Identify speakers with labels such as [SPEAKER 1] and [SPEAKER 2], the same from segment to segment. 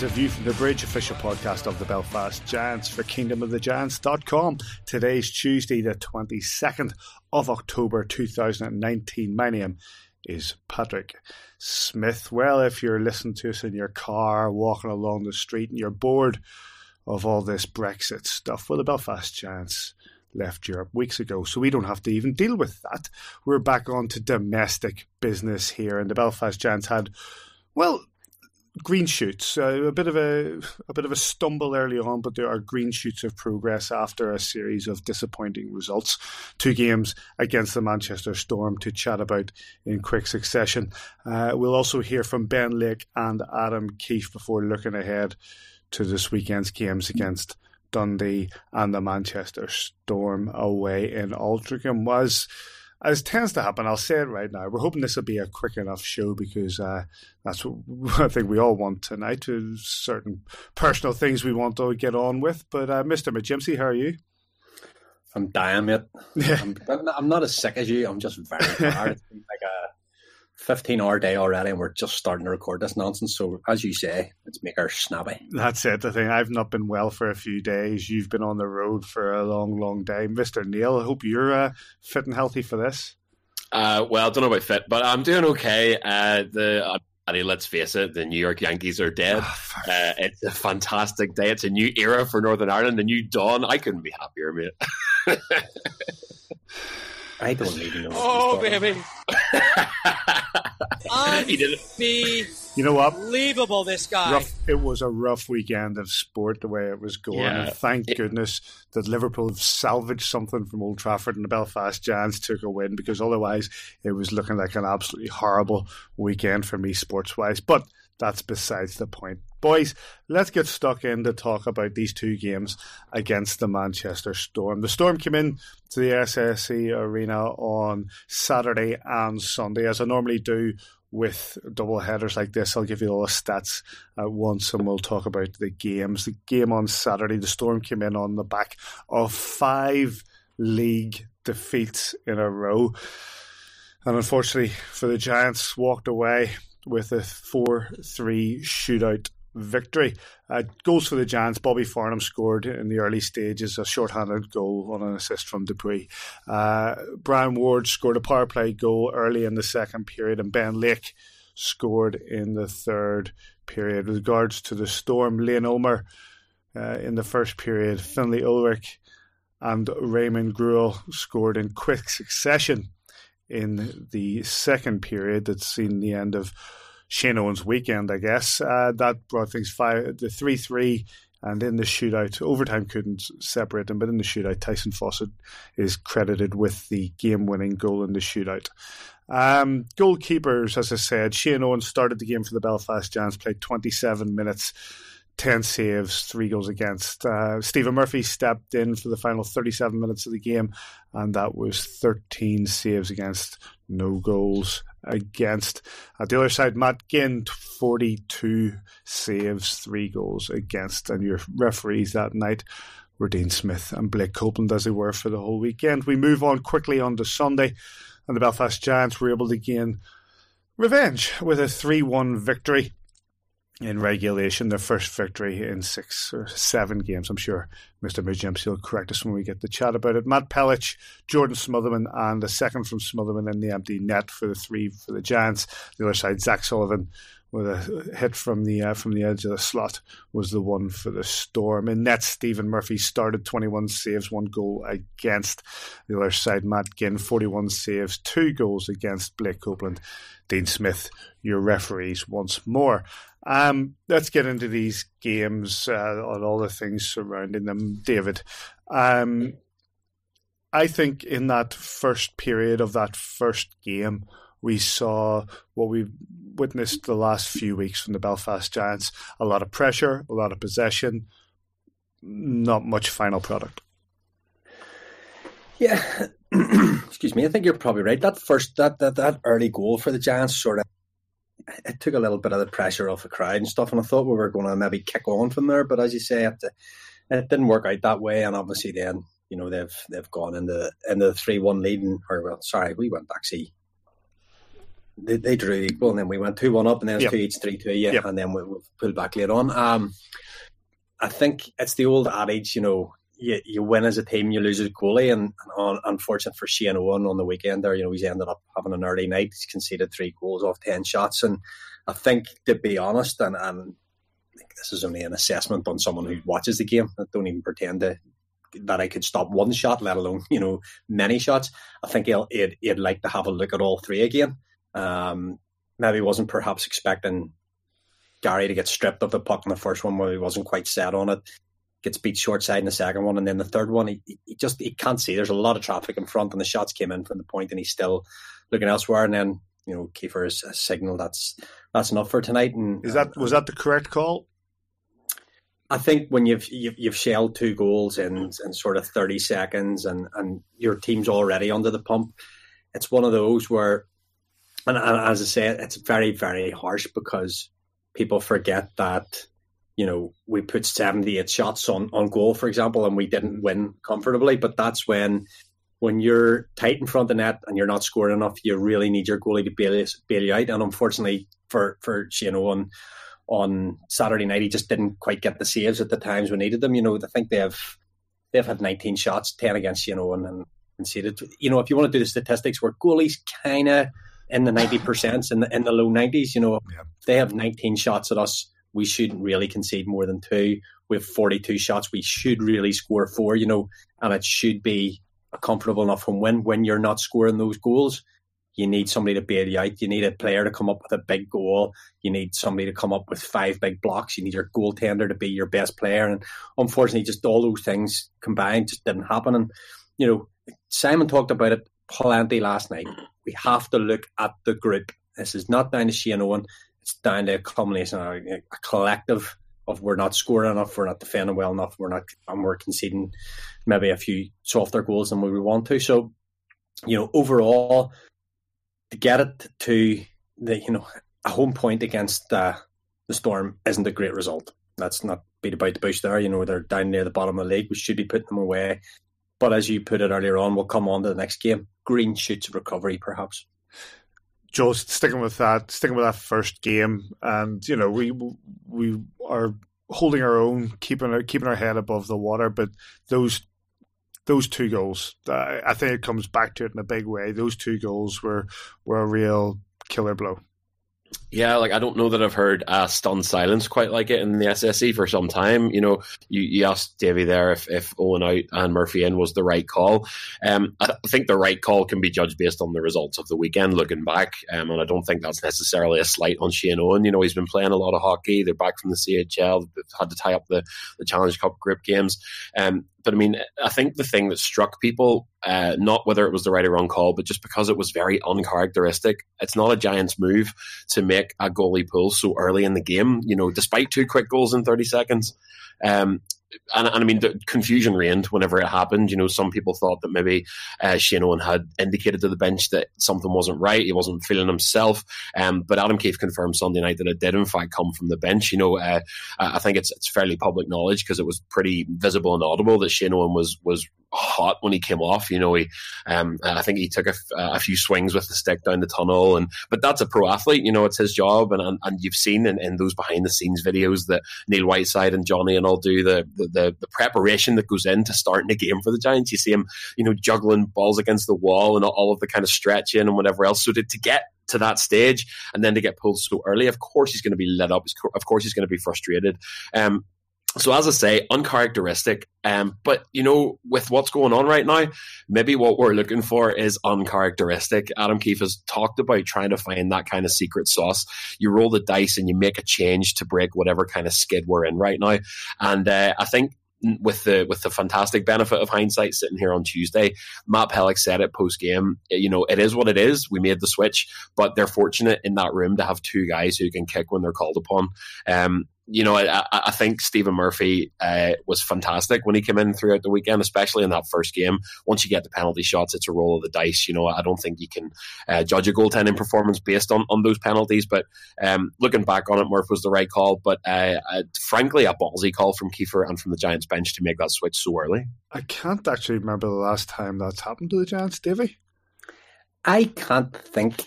[SPEAKER 1] is a View from the Bridge official podcast of the Belfast Giants for kingdomofthegiants.com. Today's Tuesday, the 22nd of October 2019. My name is Patrick Smith. Well, if you're listening to us in your car, walking along the street, and you're bored of all this Brexit stuff, well, the Belfast Giants left Europe weeks ago, so we don't have to even deal with that. We're back on to domestic business here, and the Belfast Giants had, well, green shoots. Uh, a bit of a a bit of a stumble early on, but there are green shoots of progress after a series of disappointing results. Two games against the Manchester Storm to chat about in quick succession. Uh, we'll also hear from Ben Lake and Adam Keefe before looking ahead to this weekend's games against Dundee and the Manchester Storm away in Altrincham. Was as tends to happen, I'll say it right now. We're hoping this will be a quick enough show because uh, that's what I think we all want tonight. There's certain personal things we want to get on with. But uh, Mr. McGimsey, how are you?
[SPEAKER 2] I'm dying, mate. Yeah. I'm, I'm, not as sick as you. I'm just very tired. like a 15 hour day already, and we're just starting to record this nonsense. So, as you say, let's make our snappy.
[SPEAKER 1] That's it. I think I've not been well for a few days. You've been on the road for a long, long day. Mr. Neil, I hope you're uh, fit and healthy for this.
[SPEAKER 3] Uh, well, I don't know about fit, but I'm doing okay. Uh, the uh, let's face it, the New York Yankees are dead. Oh, uh, it's a fantastic day. It's a new era for Northern Ireland, a new dawn. I couldn't be happier, mate.
[SPEAKER 2] I don't need to know.
[SPEAKER 3] Oh, baby.
[SPEAKER 4] he did it.
[SPEAKER 1] You know what?
[SPEAKER 4] Unbelievable, this guy.
[SPEAKER 1] Rough, it was a rough weekend of sport the way it was going. Yeah. And thank it, goodness that Liverpool have salvaged something from Old Trafford and the Belfast Giants took a win because otherwise it was looking like an absolutely horrible weekend for me sports wise. But that's besides the point. Boys, let's get stuck in to talk about these two games against the Manchester Storm. The Storm came in to the SSE Arena on Saturday and Sunday, as I normally do with double headers like this. I'll give you all the stats at once and we'll talk about the games. The game on Saturday, the Storm came in on the back of five league defeats in a row. And unfortunately for the Giants, walked away with a 4 3 shootout victory. Uh, goals for the Giants. Bobby Farnham scored in the early stages, a short-handed goal on an assist from Dupuy. Uh, Brian Ward scored a power play goal early in the second period, and Ben Lake scored in the third period. With regards to the Storm, Lane Ulmer uh, in the first period, Finlay Ulrick and Raymond Gruel scored in quick succession in the second period that's seen the end of Shane Owen's weekend, I guess. Uh, that brought things five, the 3 3, and in the shootout, overtime couldn't separate them, but in the shootout, Tyson Fawcett is credited with the game winning goal in the shootout. Um, goalkeepers, as I said, Shane Owen started the game for the Belfast Giants, played 27 minutes. 10 saves, three goals against. Uh, Stephen Murphy stepped in for the final 37 minutes of the game, and that was 13 saves against, no goals against. At the other side, Matt Ginn, 42 saves, three goals against. And your referees that night were Dean Smith and Blake Copeland, as they were for the whole weekend. We move on quickly on to Sunday, and the Belfast Giants were able to gain revenge with a 3 1 victory in regulation, their first victory in six or seven games. I'm sure Mr. Mujimps will correct us when we get the chat about it. Matt Pelech, Jordan Smotherman, and a second from Smotherman in the empty net for the three for the Giants. The other side, Zach Sullivan with a hit from the uh, from the edge of the slot was the one for the Storm. In net, Stephen Murphy started 21 saves, one goal against. The other side, Matt Ginn, 41 saves, two goals against Blake Copeland. Dean Smith, your referees once more. Um, let's get into these games uh, and all the things surrounding them, David. Um, I think in that first period of that first game, we saw what we've witnessed the last few weeks from the Belfast Giants a lot of pressure, a lot of possession, not much final product.
[SPEAKER 2] Yeah, excuse me. I think you're probably right. That first, that, that that early goal for the Giants sort of it took a little bit of the pressure off the crowd and stuff. And I thought we were going to maybe kick on from there, but as you say, it, it didn't work out that way. And obviously, then you know they've they've gone into into the three one leading, or well, sorry, we went actually they, they drew equal, and then we went two one up, and then it's yep. two each, three two, yeah, yep. and then we, we pulled back later on. Um, I think it's the old adage, you know, you, you win as a team, you lose as a goalie, and, and unfortunate for Shane Owen on the weekend there, you know, he's ended up having an early night. He's conceded three goals off ten shots, and I think to be honest, and, and this is only an assessment on someone who watches the game. I don't even pretend to that I could stop one shot, let alone you know many shots. I think he'll he'd, he'd like to have a look at all three again. Um, maybe wasn't perhaps expecting Gary to get stripped of the puck in the first one where he wasn't quite set on it. Gets beat short side in the second one, and then the third one, he, he just he can't see. There's a lot of traffic in front, and the shots came in from the point, and he's still looking elsewhere. And then you know Kiefer has a signal that's that's enough for tonight. And
[SPEAKER 1] is that was that the correct call?
[SPEAKER 2] I think when you've you've, you've shelled two goals in, in sort of thirty seconds, and and your team's already under the pump, it's one of those where, and, and as I say, it's very very harsh because people forget that you know we put seventy eight shots on on goal, for example, and we didn't win comfortably. But that's when when you're tight in front of the net and you're not scoring enough, you really need your goalie to bail, bail you out. And unfortunately for for Shane Owen on Saturday night, he just didn't quite get the saves at the times we needed them. You know, I think they have they've had 19 shots, 10 against you know, and conceded. You know, if you want to do the statistics, where goalies kind of in the 90 percent in the in the low 90s. You know, yeah. they have 19 shots at us. We shouldn't really concede more than two. We have 42 shots. We should really score four. You know, and it should be a comfortable enough home win when you're not scoring those goals you need somebody to bail you out. You need a player to come up with a big goal. You need somebody to come up with five big blocks. You need your goaltender to be your best player. And unfortunately, just all those things combined just didn't happen. And, you know, Simon talked about it plenty last night. We have to look at the group. This is not down to Shane Owen. It's down to a combination, a, a collective of we're not scoring enough, we're not defending well enough, we're not, and we're conceding maybe a few softer goals than we want to. So, you know, overall, to get it to the you know a home point against uh, the Storm isn't a great result. That's not beat about the bush there. You know they're down near the bottom of the league. We should be putting them away. But as you put it earlier on, we'll come on to the next game. Green shoots of recovery, perhaps.
[SPEAKER 1] Just sticking with that, sticking with that first game, and you know we we are holding our own, keeping our, keeping our head above the water. But those those two goals, uh, I think it comes back to it in a big way. Those two goals were were a real killer blow.
[SPEAKER 3] Yeah, like I don't know that I've heard a stunned silence quite like it in the SSE for some time. You know, you, you asked Davy there if, if Owen out and Murphy in was the right call. Um, I think the right call can be judged based on the results of the weekend looking back. Um, and I don't think that's necessarily a slight on Shane Owen. You know, he's been playing a lot of hockey. They're back from the CHL. They've had to tie up the, the Challenge Cup group games. Um, but I mean, I think the thing that struck people, uh, not whether it was the right or wrong call, but just because it was very uncharacteristic. It's not a Giants move to make a goalie pull so early in the game. You know, despite two quick goals in thirty seconds. Um, and, and, I mean, the confusion reigned whenever it happened. You know, some people thought that maybe uh, Shane Owen had indicated to the bench that something wasn't right. He wasn't feeling himself. Um, but Adam Keefe confirmed Sunday night that it did, in fact, come from the bench. You know, uh, I think it's it's fairly public knowledge because it was pretty visible and audible that Shane Owen was was hot when he came off. You know, he, um, I think he took a, a, few swings with the stick down the tunnel, and but that's a pro athlete. You know, it's his job, and and, and you've seen in, in those behind the scenes videos that Neil Whiteside and Johnny and all do the, the the, the preparation that goes into starting a game for the Giants. You see him, you know, juggling balls against the wall and all of the kind of stretching and whatever else. So to, to get to that stage and then to get pulled so early, of course he's going to be lit up. Of course he's going to be frustrated. Um, so as I say, uncharacteristic. Um, but you know, with what's going on right now, maybe what we're looking for is uncharacteristic. Adam Keefe has talked about trying to find that kind of secret sauce. You roll the dice and you make a change to break whatever kind of skid we're in right now. And uh, I think with the with the fantastic benefit of hindsight sitting here on Tuesday, Matt Pelech said it post game. You know, it is what it is. We made the switch, but they're fortunate in that room to have two guys who can kick when they're called upon. Um, you know, I, I think Stephen Murphy uh, was fantastic when he came in throughout the weekend, especially in that first game. Once you get the penalty shots, it's a roll of the dice. You know, I don't think you can uh, judge a goaltending performance based on, on those penalties. But um, looking back on it, Murph was the right call. But uh, uh, frankly, a ballsy call from Kiefer and from the Giants bench to make that switch so early.
[SPEAKER 1] I can't actually remember the last time that's happened to the Giants, Davy.
[SPEAKER 2] I can't think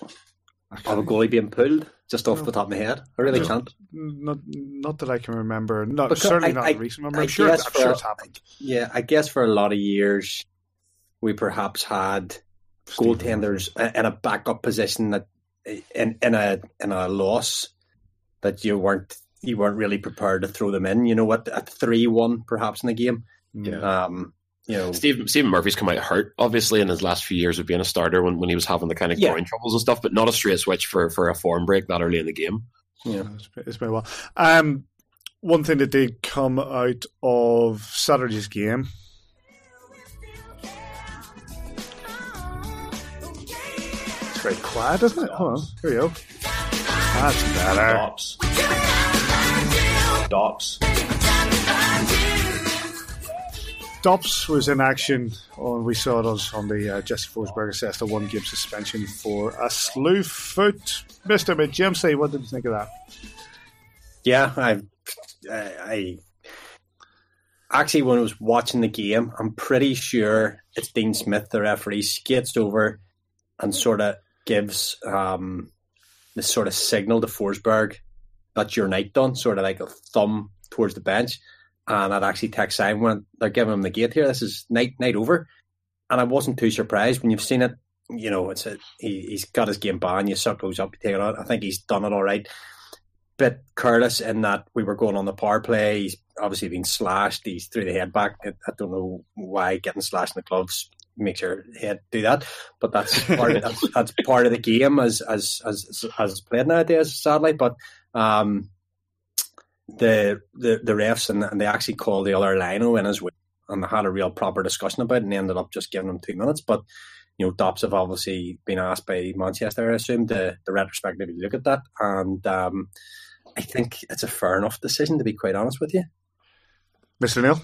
[SPEAKER 2] of a goalie being pulled just off no. the top of my head. I really no, can't.
[SPEAKER 1] Not, not that I can remember. No, because certainly I, not I, recent memory. I'm sure, I'm sure it's happened.
[SPEAKER 2] Yeah, I guess for a lot of years, we perhaps had Steve goaltenders in a backup position that in in a in a loss that you weren't you weren't really prepared to throw them in. You know what? At three one perhaps in the game. Yeah. Um, you know,
[SPEAKER 3] Steve, Stephen Murphy's come out hurt, obviously, in his last few years of being a starter when, when he was having the kind of yeah. groin troubles and stuff, but not a straight switch for, for a form break that early in the game.
[SPEAKER 1] Yeah, it's, it's been a while. Um, one thing that did come out of Saturday's game. It's very quiet, isn't it? Hold on, here we go. That's better.
[SPEAKER 5] Dops. Dops.
[SPEAKER 1] Dops was in action. On, we saw it on, the uh, Jesse Forsberg assessed a one game suspension for a slew foot. Mr. McJimsey, what did you think of that?
[SPEAKER 2] Yeah, I, I, actually, when I was watching the game, I'm pretty sure it's Dean Smith, the referee, skates over and sort of gives um, this sort of signal to Forsberg that your night done, sort of like a thumb towards the bench and I'd actually text Simon when they're giving him the gate here. This is night night over, and I wasn't too surprised when you've seen it. You know, it's a, he, has got his game ban. You suck goes up, you take it out. I think he's done it all right. Bit careless in that we were going on the power play. He's obviously been slashed. He's threw the head back. I don't know why getting slashed in the gloves makes your head do that, but that's part of, that's, that's part of the game as as as as played nowadays. Sadly, but um, the the, the refs and, and they actually called the other lino in as well, and they had a real proper discussion about it, and they ended up just giving him two minutes. But you know, Dops have obviously been asked by Manchester, I assume, to, to retrospectively look at that, and um, I think it's a fair enough decision to be quite honest with you,
[SPEAKER 1] Mister Neil.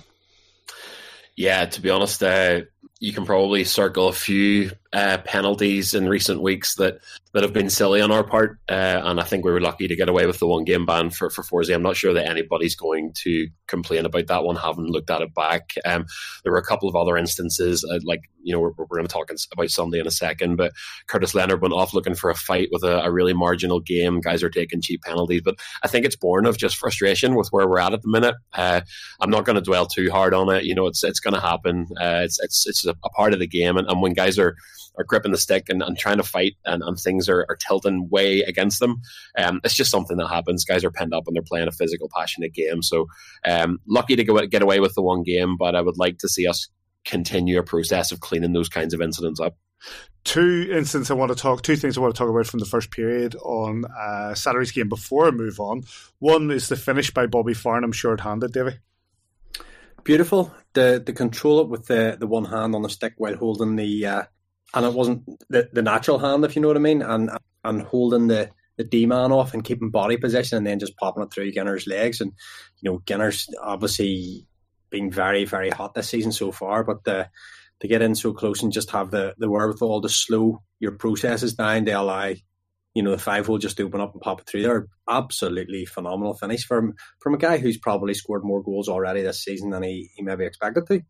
[SPEAKER 3] Yeah, to be honest, uh, you can probably circle a few uh, penalties in recent weeks that, that have been silly on our part, uh, and I think we were lucky to get away with the one game ban for for Forsey. I'm not sure that anybody's going to complain about that one. Having looked at it back, um, there were a couple of other instances, uh, like you know we're, we're going to talk about Sunday in a second, but Curtis Leonard went off looking for a fight with a, a, really marginal game. Guys are taking cheap penalties, but I think it's born of just frustration with where we're at at the minute. Uh, I'm not going to dwell too hard on it. You know, it's it's going to happen. Uh, it's it's it's a, a part of the game, and, and when guys are are gripping the stick and, and trying to fight and, and things are, are, tilting way against them. Um, it's just something that happens. Guys are penned up and they're playing a physical, passionate game. So um, lucky to go, get away with the one game, but I would like to see us continue a process of cleaning those kinds of incidents up.
[SPEAKER 1] Two incidents I want to talk. Two things I want to talk about from the first period on uh, Saturday's game before I move on. One is the finish by Bobby Farnham, short-handed, Davy.
[SPEAKER 2] Beautiful. The the control it with the, the one hand on the stick while holding the uh, and it wasn't the, the natural hand, if you know what I mean, and and holding the the D man off and keeping body position, and then just popping it through Ginner's legs, and you know Ginner's obviously been very very hot this season so far, but the to get in so close and just have the the wherewithal to slow your processes down to allow you know the five hole just open up and pop it through there. Absolutely phenomenal finish from from a guy who's probably scored more goals already this season than he, he maybe expected to.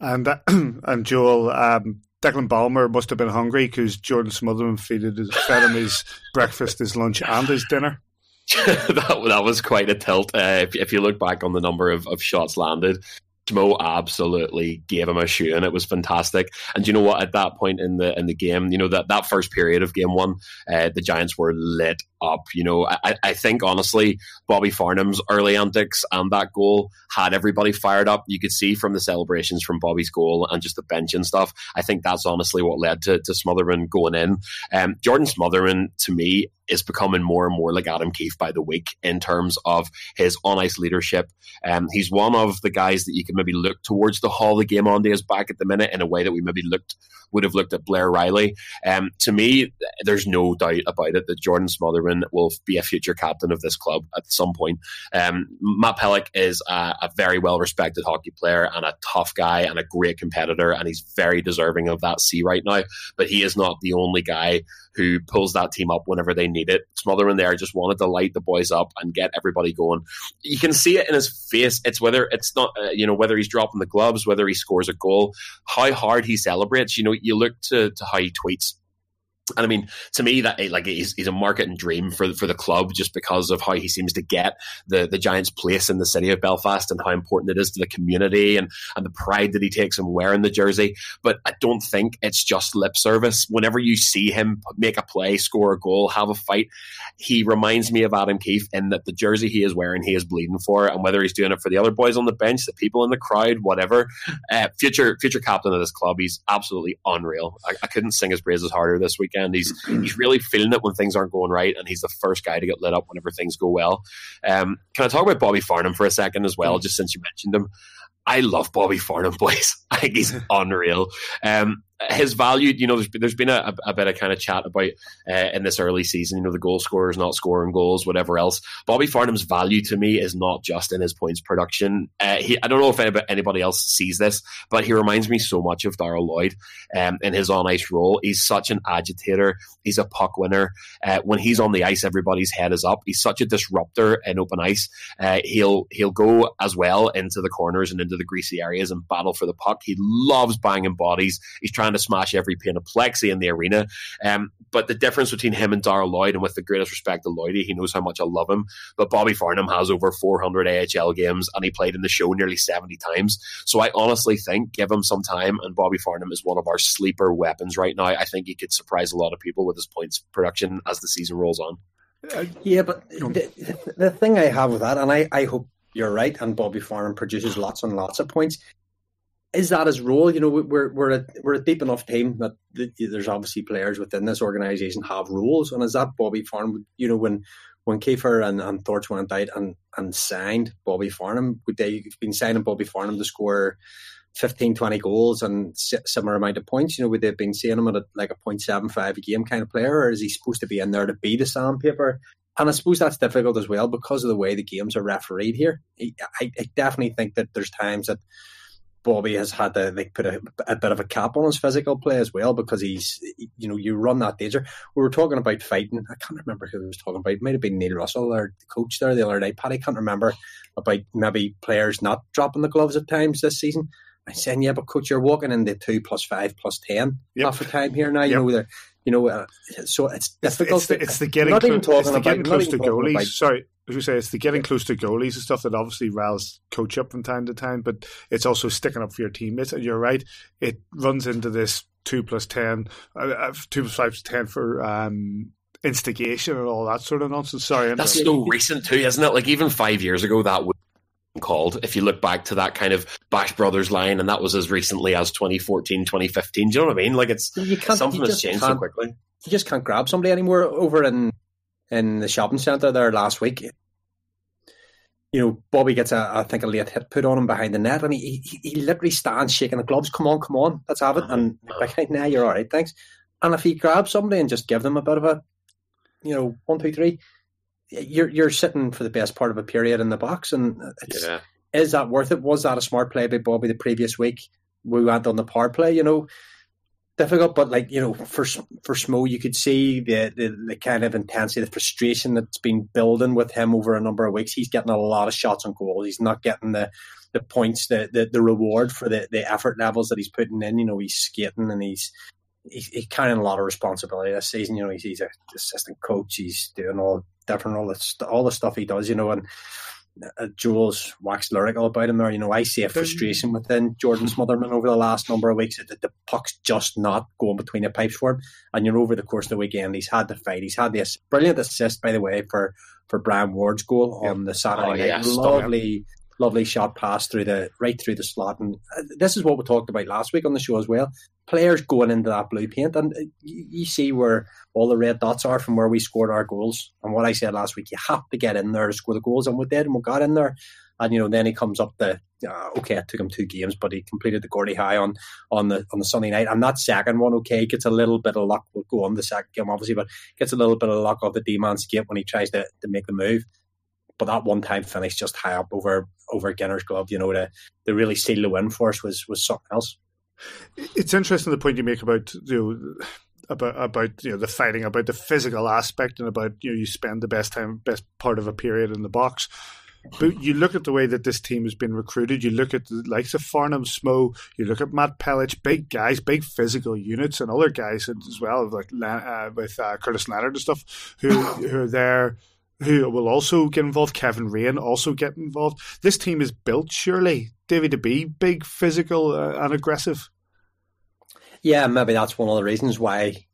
[SPEAKER 1] And uh, and Joel, um, Declan Balmer must have been hungry because Jordan Smotherman fed, his, fed him his breakfast, his lunch, and his dinner.
[SPEAKER 3] that, that was quite a tilt. Uh, if, if, you look back on the number of, of shots landed, Smo absolutely gave him a shoe, and it was fantastic. And you know what? At that point in the in the game, you know that that first period of game one, uh, the Giants were lit up. You know, I, I think honestly, Bobby Farnham's early antics and that goal had everybody fired up. You could see from the celebrations from Bobby's goal and just the bench and stuff. I think that's honestly what led to, to Smotherman going in. Um, Jordan Smotherman, to me, is becoming more and more like Adam Keefe by the week in terms of his on ice leadership. Um, he's one of the guys that you can maybe look towards the Hall the game on days back at the minute in a way that we maybe looked would have looked at Blair Riley. Um, to me, there's no doubt about it that Jordan Smotherman will be a future captain of this club at some point. Um, Matt Pelech is a, a very well respected hockey player and a tough guy and a great competitor, and he's very deserving of that C right now. But he is not the only guy who pulls that team up whenever they need it. Smotherman there just wanted to light the boys up and get everybody going. You can see it in his face. It's whether it's not, uh, you know, whether he's dropping the gloves, whether he scores a goal, how hard he celebrates. You know, you look to, to how he tweets And I mean, to me, that like he's, he's a market and dream for for the club just because of how he seems to get the the Giants' place in the city of Belfast and how important it is to the community and and the pride that he takes in wearing the jersey. But I don't think it's just lip service. Whenever you see him make a play, score a goal, have a fight, he reminds me of Adam Keefe in that the jersey he is wearing, he is bleeding for, and whether he's doing it for the other boys on the bench, the people in the crowd, whatever. Uh, future future captain of this club, he's absolutely unreal. I, I couldn't sing his praises harder this weekend weekend. He's he's really feeling it when things aren't going right, and he's the first guy to get lit up whenever things go well. Um, can I talk about Bobby Farnham for a second as well, just since you mentioned him? I love Bobby Farnham, boys. I think he's unreal. Um, his value, you know, there's, been a, a, bit of kind of chat about uh, in this early season, you know, the goal scorers not scoring goals, whatever else. Bobby Farnham's value to me is not just in his points production. Uh, he, I don't know if anybody, else sees this, but he reminds me so much of Darrell Lloyd um, in his on ice role. He's such an agitator. He's a puck winner. Uh, when he's on the ice, everybody's head is up. He's such a disruptor in open ice. Uh, he'll he'll go as well into the corners and into the greasy areas and battle for the puck. He loves banging bodies. He's trying trying to smash every pane of plexi in the arena. Um, but the difference between him and Darrell Lloyd, and with the greatest respect to Lloydie, he knows how much I love him. But Bobby Farnham has over 400 AHL games, and he played in the show nearly 70 times. So I honestly think, give him some time, and Bobby Farnham is one of our sleeper weapons right now. I think he could surprise a lot of people with his points production as the season rolls on.
[SPEAKER 2] Yeah, but the, the thing I have with that, and I, I hope you're right, and Bobby Farnham produces lots and lots of points is that his role? You know, we're we're a, we're a deep enough team that there's obviously players within this organisation have roles, and is that Bobby Farnham? You know, when when Kiefer and, and Thorch went out and, and signed Bobby Farnham, would they have been signing Bobby Farnham to score 15, 20 goals and similar amount of points? You know, would they have been seeing him at a, like a 0.75 a game kind of player, or is he supposed to be in there to be the sandpaper? And I suppose that's difficult as well because of the way the games are refereed here. I, I definitely think that there's times that Bobby has had to like put a, a, bit of a cap on his physical play as well because he's you know you run that danger. We were talking about fighting. I can't remember who was talking about. It might have been Neil Russell or the coach there the other day. Paddy can't remember about maybe players not dropping the gloves at times this season. I saying, yeah, but coach, you're walking in the two plus five plus ten yep. half the time here now. You yep. know, they're, you know, uh, so it's difficult.
[SPEAKER 1] It's, the, it's the getting, cl- it's the getting close to goalies. About, Sorry, as we say, it's the getting close to goalies and stuff that obviously riles coach up from time to time, but it's also sticking up for your teammates. And you're right, it runs into this two plus ten, uh, uh two plus five plus ten for um, instigation and all that sort of nonsense. Sorry,
[SPEAKER 3] that's so recent too, isn't it? Like even five years ago, that would called if you look back to that kind of bash brothers line and that was as recently as 2014 2015 do you know what i mean like it's something that's changed so quickly
[SPEAKER 2] you just can't grab somebody anymore over in in the shopping centre there last week. You know, Bobby gets a, I think a late hit put on him behind the net, and he, he, he literally stands shaking the gloves. Come on, come on, let's have it. Uh-huh. And uh-huh. like, nah, you're all right, thanks. And if he grabs somebody and just give them a bit of a, you know, one, two, three, you're you're sitting for the best part of a period in the box, and yeah. is that worth it? Was that a smart play by Bobby the previous week? We went on the power play, you know difficult, but like you know, for for Smo, you could see the, the, the kind of intensity, the frustration that's been building with him over a number of weeks. He's getting a lot of shots on goal. He's not getting the the points, the the, the reward for the, the effort levels that he's putting in. You know, he's skating and he's he's, he's carrying a lot of responsibility this season. You know, he's he's a assistant coach. He's doing all different all the all the stuff he does. You know, and uh, Jules waxed lyrical about him there. You know, I see a frustration within Jordan Smotherman over the last number of weeks that the puck's just not going between the pipes for him. And you know, over the course of the weekend, he's had the fight. He's had this brilliant assist, by the way, for for Brian Ward's goal yep. on the Saturday oh, night. Yes, lovely, lovely shot pass through the right through the slot. And uh, this is what we talked about last week on the show as well. Players going into that blue paint, and uh, you see where all the red dots are from where we scored our goals. And what I said last week, you have to get in there to score the goals, and we did, and we got in there. And you know, then he comes up the uh, okay. It took him two games, but he completed the Gordie Howe on on the on the Sunday night. And that second one, okay, gets a little bit of luck. We'll go on the second game, obviously, but gets a little bit of luck off the D man skate when he tries to, to make the move but that one time finish just high up over over Ginner's glove, you know, to, to really seal the win for us was was something else.
[SPEAKER 1] It's interesting the point you make about you know about about you know the fighting, about the physical aspect, and about you know you spend the best time, best part of a period in the box. But you look at the way that this team has been recruited. You look at the likes of Farnham, Smo. You look at Matt Pelech, big guys, big physical units, and other guys as well, like uh, with uh, Curtis Leonard and stuff, who who are there, who will also get involved. Kevin Raine also get involved. This team is built, surely, David, to be big, physical, uh, and aggressive.
[SPEAKER 2] Yeah, maybe that's one of the reasons why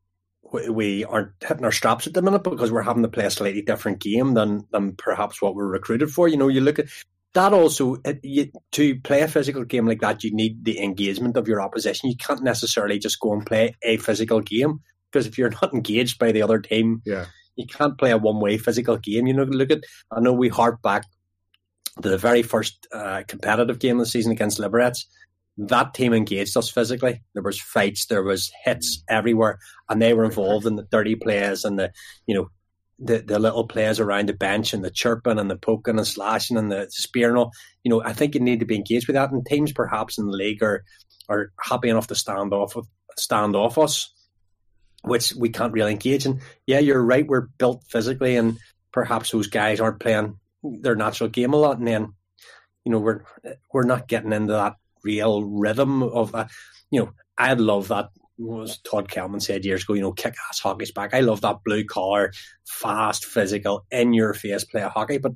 [SPEAKER 2] we aren't hitting our straps at the minute because we're having to play a slightly different game than than perhaps what we're recruited for. You know, you look at that also it, you, to play a physical game like that, you need the engagement of your opposition. You can't necessarily just go and play a physical game because if you're not engaged by the other team,
[SPEAKER 1] yeah.
[SPEAKER 2] You can't play a one way physical game. You know, look at I know we harp back to the very first uh, competitive game of the season against Liberec that team engaged us physically. There was fights, there was hits everywhere, and they were involved in the dirty plays and the, you know, the the little plays around the bench and the chirping and the poking and slashing and the spearing. All, you know, I think you need to be engaged with that. And teams perhaps in the league are are happy enough to stand off with stand off us, which we can't really engage in. Yeah, you're right. We're built physically, and perhaps those guys aren't playing their natural game a lot, and then you know we're we're not getting into that real rhythm of that. You know, I love that. Was Todd Kelman said years ago, you know, kick ass hockey's back. I love that blue collar, fast, physical, in your face play of hockey. But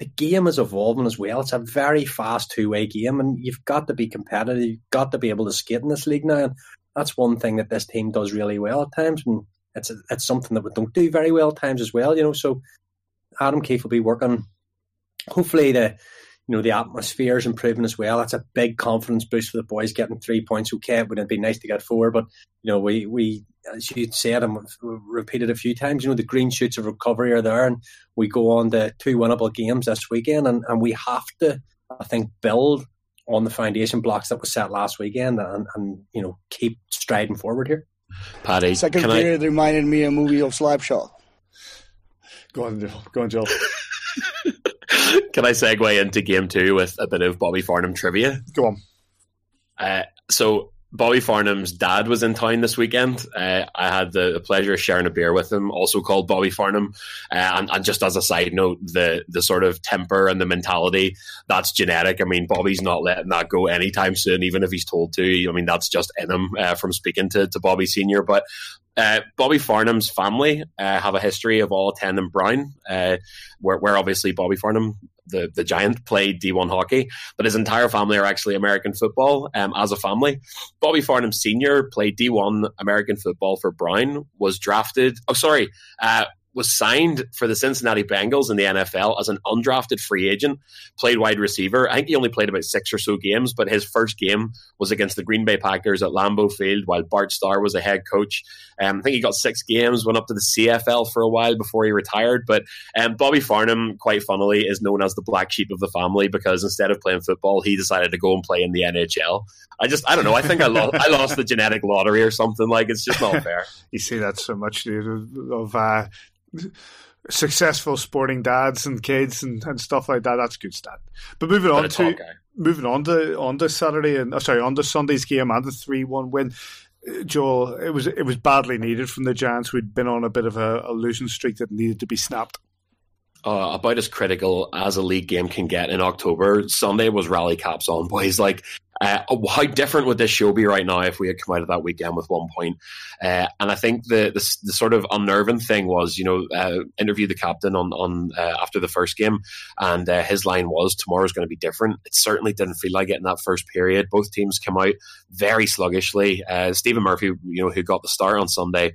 [SPEAKER 2] the game is evolving as well. It's a very fast two way game, and you've got to be competitive. You've got to be able to skate in this league now. And that's one thing that this team does really well at times, and it's it's something that we don't do very well at times as well. You know, so Adam Keefe will be working, hopefully, the you know, the atmosphere is improving as well. That's a big confidence boost for the boys getting three points. Okay, it would be nice to get four, but you know, we we as you said and repeated a few times, you know, the green shoots of recovery are there, and we go on to two winnable games this weekend, and, and we have to, I think, build on the foundation blocks that was set last weekend, and, and you know, keep striding forward here.
[SPEAKER 3] Paddy,
[SPEAKER 5] second period I... reminded me a movie of Slapshot.
[SPEAKER 1] Go on, Joel. Go on, Joel.
[SPEAKER 3] Can I segue into game two with a bit of Bobby Farnham trivia?
[SPEAKER 1] Go on.
[SPEAKER 3] Uh, so Bobby Farnham's dad was in town this weekend. Uh, I had the, the, pleasure of sharing a beer with him, also called Bobby Farnham. Uh, and, and, just as a side note, the the sort of temper and the mentality that's genetic. I mean, Bobby's not letting that go anytime soon, even if he's told to. I mean, that's just in him uh, from speaking to, to Bobby Senior. But uh, Bobby Farnham's family uh, have a history of all attending Brown, uh, where, where obviously Bobby Farnham the, the giant played D1 hockey, but his entire family are actually American football um, as a family. Bobby Farnham Sr. played D1 American football for Brown, was drafted, oh, sorry, uh, was signed for the Cincinnati Bengals in the NFL as an undrafted free agent, played wide receiver. I think he only played about six or so games, but his first game was against the Green Bay Packers at Lambeau Field while Bart Starr was a head coach. Um, I think he got six games, went up to the CFL for a while before he retired. But um, Bobby Farnham, quite funnily, is known as the black sheep of the family because instead of playing football, he decided to go and play in the NHL. I just, I don't know. I think I lost, I lost the genetic lottery or something. Like it's just not fair.
[SPEAKER 1] you see that so much, dude, of uh, successful sporting dads and kids and, and stuff like that. That's good stat. But moving on to moving on to on to Saturday and oh, sorry on to Sunday's game and the three one win. Joel, it was it was badly needed from the Giants, who'd been on a bit of a, a losing streak that needed to be snapped.
[SPEAKER 3] Uh, about as critical as a league game can get in October. Sunday was rally caps on, boys. Like uh, how different would this show be right now if we had come out of that weekend with one point? Uh, and I think the, the, the sort of unnerving thing was, you know, uh, the captain on on uh, after the first game, and uh, his line was tomorrow's going to be different. It certainly didn't feel like it in that first period. Both teams came out very sluggishly. Uh, Stephen Murphy, you know, who got the start on Sunday,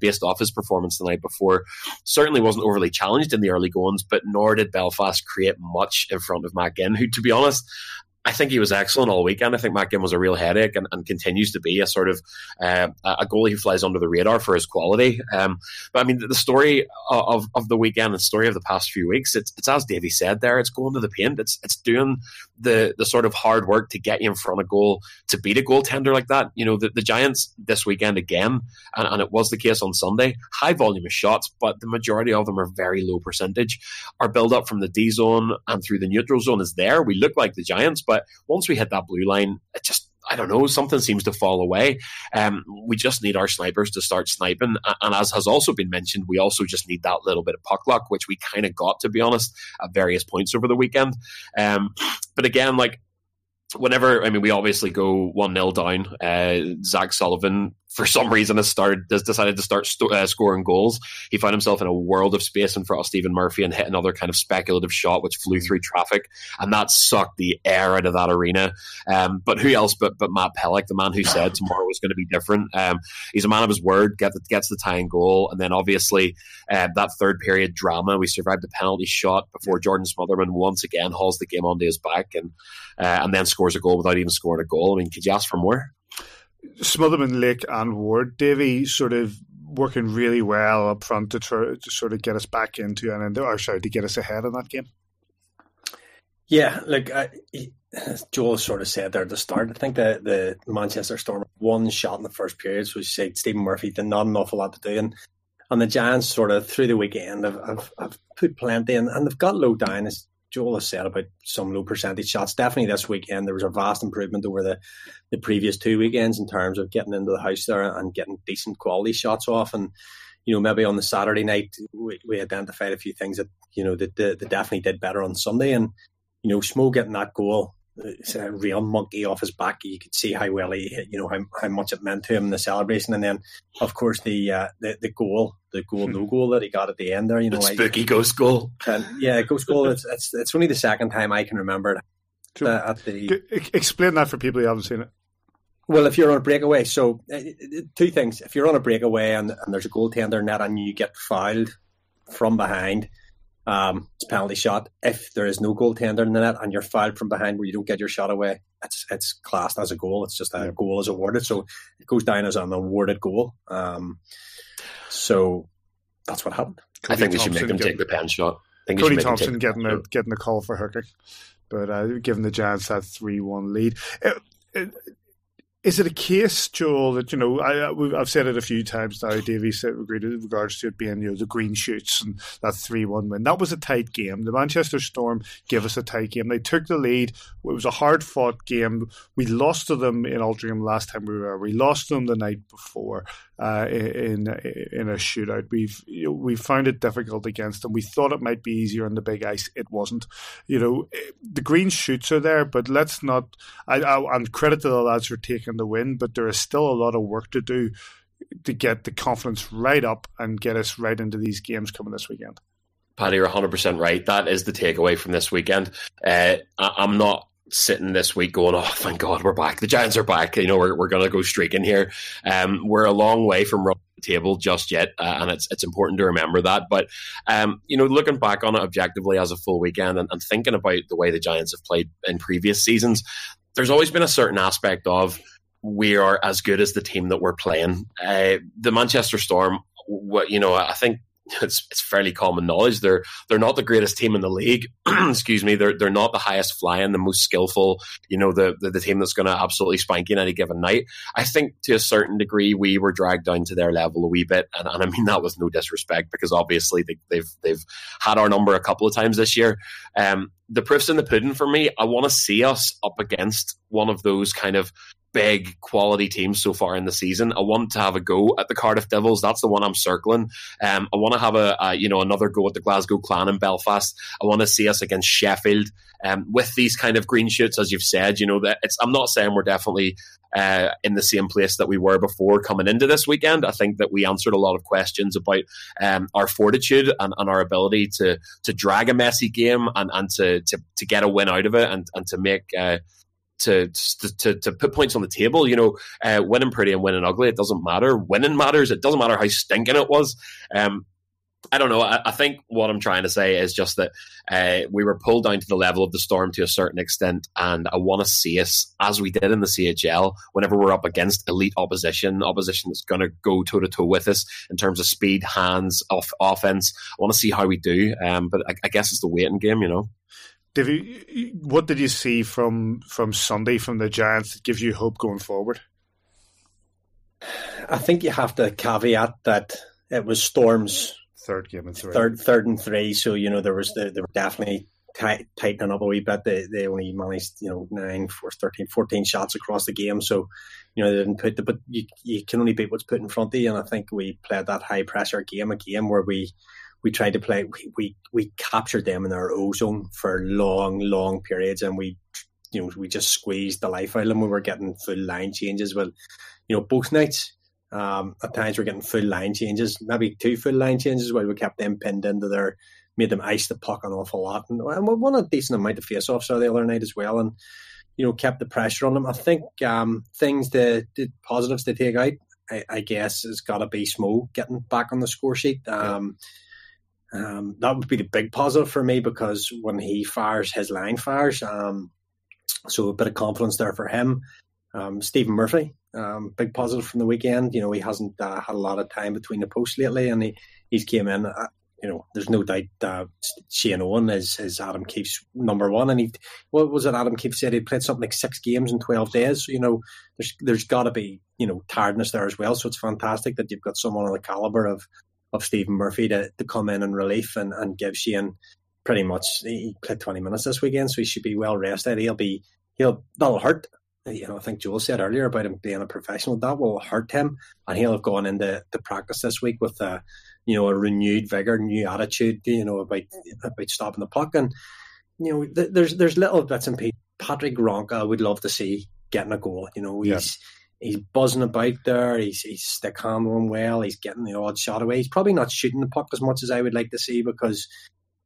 [SPEAKER 3] based off his performance the night before, certainly wasn't overly challenged in the early goings, but nor did Belfast create much in front of Matt Ginn, who, to be honest, I think he was excellent all weekend. I think Matt Ginn was a real headache and, and continues to be a sort of uh, a goalie who flies under the radar for his quality. Um, but I mean, the story of, of the weekend and story of the past few weeks, it's, it's as Davey said there, it's going to the paint. It's it's doing the the sort of hard work to get you in front of goal to beat a goaltender like that. You know, the, the Giants this weekend again, and, and it was the case on Sunday, high volume of shots, but the majority of them are very low percentage. Our build up from the D zone and through the neutral zone is there. We look like the Giants, but once we hit that blue line, it just I don't know, something seems to fall away. Um, we just need our snipers to start sniping. And as has also been mentioned, we also just need that little bit of puck luck, which we kind of got, to be honest, at various points over the weekend. Um, but again, like, whenever I mean, we obviously go one 0 down. Uh, Zach Sullivan for some reason has started has decided to start st- uh, scoring goals. He found himself in a world of space in front of Stephen Murphy and hit another kind of speculative shot which flew through traffic, and that sucked the air out of that arena. Um, but who else but but Matt Pelech, the man who said tomorrow was going to be different? Um, he's a man of his word. Get the, gets the tying goal, and then obviously uh, that third period drama. We survived the penalty shot before Jordan Smotherman once again hauls the game onto his back and uh, and then scores a goal without even scoring a goal. I mean, could you ask for more?
[SPEAKER 1] Smotherman, Lake, and Ward, Davy sort of working really well up front to try to sort of get us back into and or sorry to get us ahead in that game.
[SPEAKER 2] Yeah, like uh, Joel sort of said there at the start, I think the the Manchester Storm one shot in the first period, so said Stephen Murphy did not an awful lot to do, and and the Giants sort of through the weekend have, have, have put plenty in, and they've got low down. As Joel has said about some low percentage shots. Definitely this weekend there was a vast improvement over the, the previous two weekends in terms of getting into the house there and getting decent quality shots off. And you know maybe on the Saturday night we, we identified a few things that you know that, that, that definitely did better on Sunday. And you know Smo getting that goal a real monkey off his back. You could see how well he, you know, how, how much it meant to him in the celebration, and then of course the uh, the, the goal, the goal no goal that he got at the end there. You know,
[SPEAKER 3] the spooky ghost goal.
[SPEAKER 2] And yeah, ghost goal. It's, it's it's only the second time I can remember it. Uh, at the
[SPEAKER 1] explain that for people who haven't seen it.
[SPEAKER 2] Well, if you're on a breakaway, so uh, two things: if you're on a breakaway and, and there's a goaltender net and you get fouled from behind, um, it's penalty shot. If there is no goaltender in the net and you're fouled from behind where you don't get your shot away, it's it's classed as a goal. It's just a yeah. goal is awarded, so it goes down as an awarded goal. Um, so that's what happened.
[SPEAKER 3] Cody I think Thompson we should make them take the pen shot.
[SPEAKER 1] Cody Thompson getting a, getting a call for hooking, but uh, giving the Giants that three one lead. It, it, is it a case, Joel, that you know I, have said it a few times now. Davey said agreed with regards to it being you know the green shoots and that three one win. That was a tight game. The Manchester Storm gave us a tight game. They took the lead. It was a hard fought game. We lost to them in Altrincham last time we were. We lost them the night before uh, in in a shootout. We've we found it difficult against them. We thought it might be easier on the big ice. It wasn't. You know, the green shoots are there, but let's not. I, I and credit to the lads for taking the win, but there is still a lot of work to do to get the confidence right up and get us right into these games coming this weekend.
[SPEAKER 3] Paddy, you're 100% right. That is the takeaway from this weekend. Uh, I, I'm not sitting this week going, oh, thank God we're back. The Giants are back. You know, we're, we're going to go streaking here. Um, we're a long way from running the table just yet, uh, and it's it's important to remember that. But, um, you know, looking back on it objectively as a full weekend and, and thinking about the way the Giants have played in previous seasons, there's always been a certain aspect of we are as good as the team that we're playing. Uh, the Manchester Storm, what you know, I think it's it's fairly common knowledge. They're they're not the greatest team in the league. Excuse me. They're they're not the highest flying, the most skillful. You know, the the, the team that's going to absolutely spank you in any given night. I think to a certain degree we were dragged down to their level a wee bit, and, and I mean that with no disrespect because obviously they, they've they've had our number a couple of times this year. Um, the proof's in the pudding for me. I want to see us up against one of those kind of big quality teams so far in the season. I want to have a go at the Cardiff Devils. That's the one I'm circling. Um, I want to have a, a, you know another go at the Glasgow Clan in Belfast. I want to see us against Sheffield um, with these kind of green shoots, as you've said. You know that it's. I'm not saying we're definitely uh, in the same place that we were before coming into this weekend. I think that we answered a lot of questions about um, our fortitude and, and, our ability to to drag a messy game and, and to, to to get a win out of it and and to make. Uh, to, to to put points on the table. You know, uh, winning pretty and winning ugly, it doesn't matter. Winning matters. It doesn't matter how stinking it was. Um, I don't know. I, I, think what I'm trying to say is just that uh, we were pulled down to the level of the storm to a certain extent, and I want to see us as we did in the CHL. Whenever we're up against elite opposition, opposition that's going to go toe to toe with us in terms of speed, hands, off offense. I want to see how we do. Um, but I, I guess it's the waiting game, you know.
[SPEAKER 1] Davey, what did you see from from Sunday from the Giants that gives you hope going forward?
[SPEAKER 2] I think you have to caveat that it was Storm's
[SPEAKER 1] third game and three.
[SPEAKER 2] Third, third and three. So you know there was the, there were definitely tight, tightening up a wee bit. They they only managed you know nine, four, 13, 14 shots across the game. So you know they didn't put the but you you can only beat what's put in front of you. And I think we played that high pressure game, a game where we we tried to play. We we, we captured them in our ozone for long, long periods, and we you know we just squeezed the life out of them. We were getting full line changes. Well, you know both nights. Um, at times we're getting full line changes, maybe two full line changes, while we kept them pinned into their made them ice the puck an awful lot, and, and we won a decent amount of face-offs the other night as well, and you know kept the pressure on them. I think um, things the, the positives to take out, I, I guess, has got to be Smo getting back on the score sheet. Um, um, that would be the big positive for me because when he fires, his line fires. Um, so a bit of confidence there for him. Um, Stephen Murphy, um, big positive from the weekend. You know, he hasn't uh, had a lot of time between the posts lately, and he he's came in. Uh, you know, there's no doubt uh, Shane Owen is, is Adam Keefe's number one. And he, what was it Adam Keefe said? He played something like six games in 12 days. So, you know, there's there's got to be, you know, tiredness there as well. So it's fantastic that you've got someone of the caliber of, of Stephen Murphy to, to come in in relief and, and give Shane pretty much, he played 20 minutes this weekend, so he should be well rested. He'll be, he'll, that'll hurt. You know, I think Joel said earlier about him being a professional. That will hurt him, and he'll have gone into the practice this week with a, you know, a renewed vigor, new attitude, you know, about about stopping the puck. And you know, th- there's there's little bits and pieces. Patrick Ronka, I would love to see getting a goal. You know, he's. He's buzzing about there. He's he's stick handling well. He's getting the odd shot away. He's probably not shooting the puck as much as I would like to see because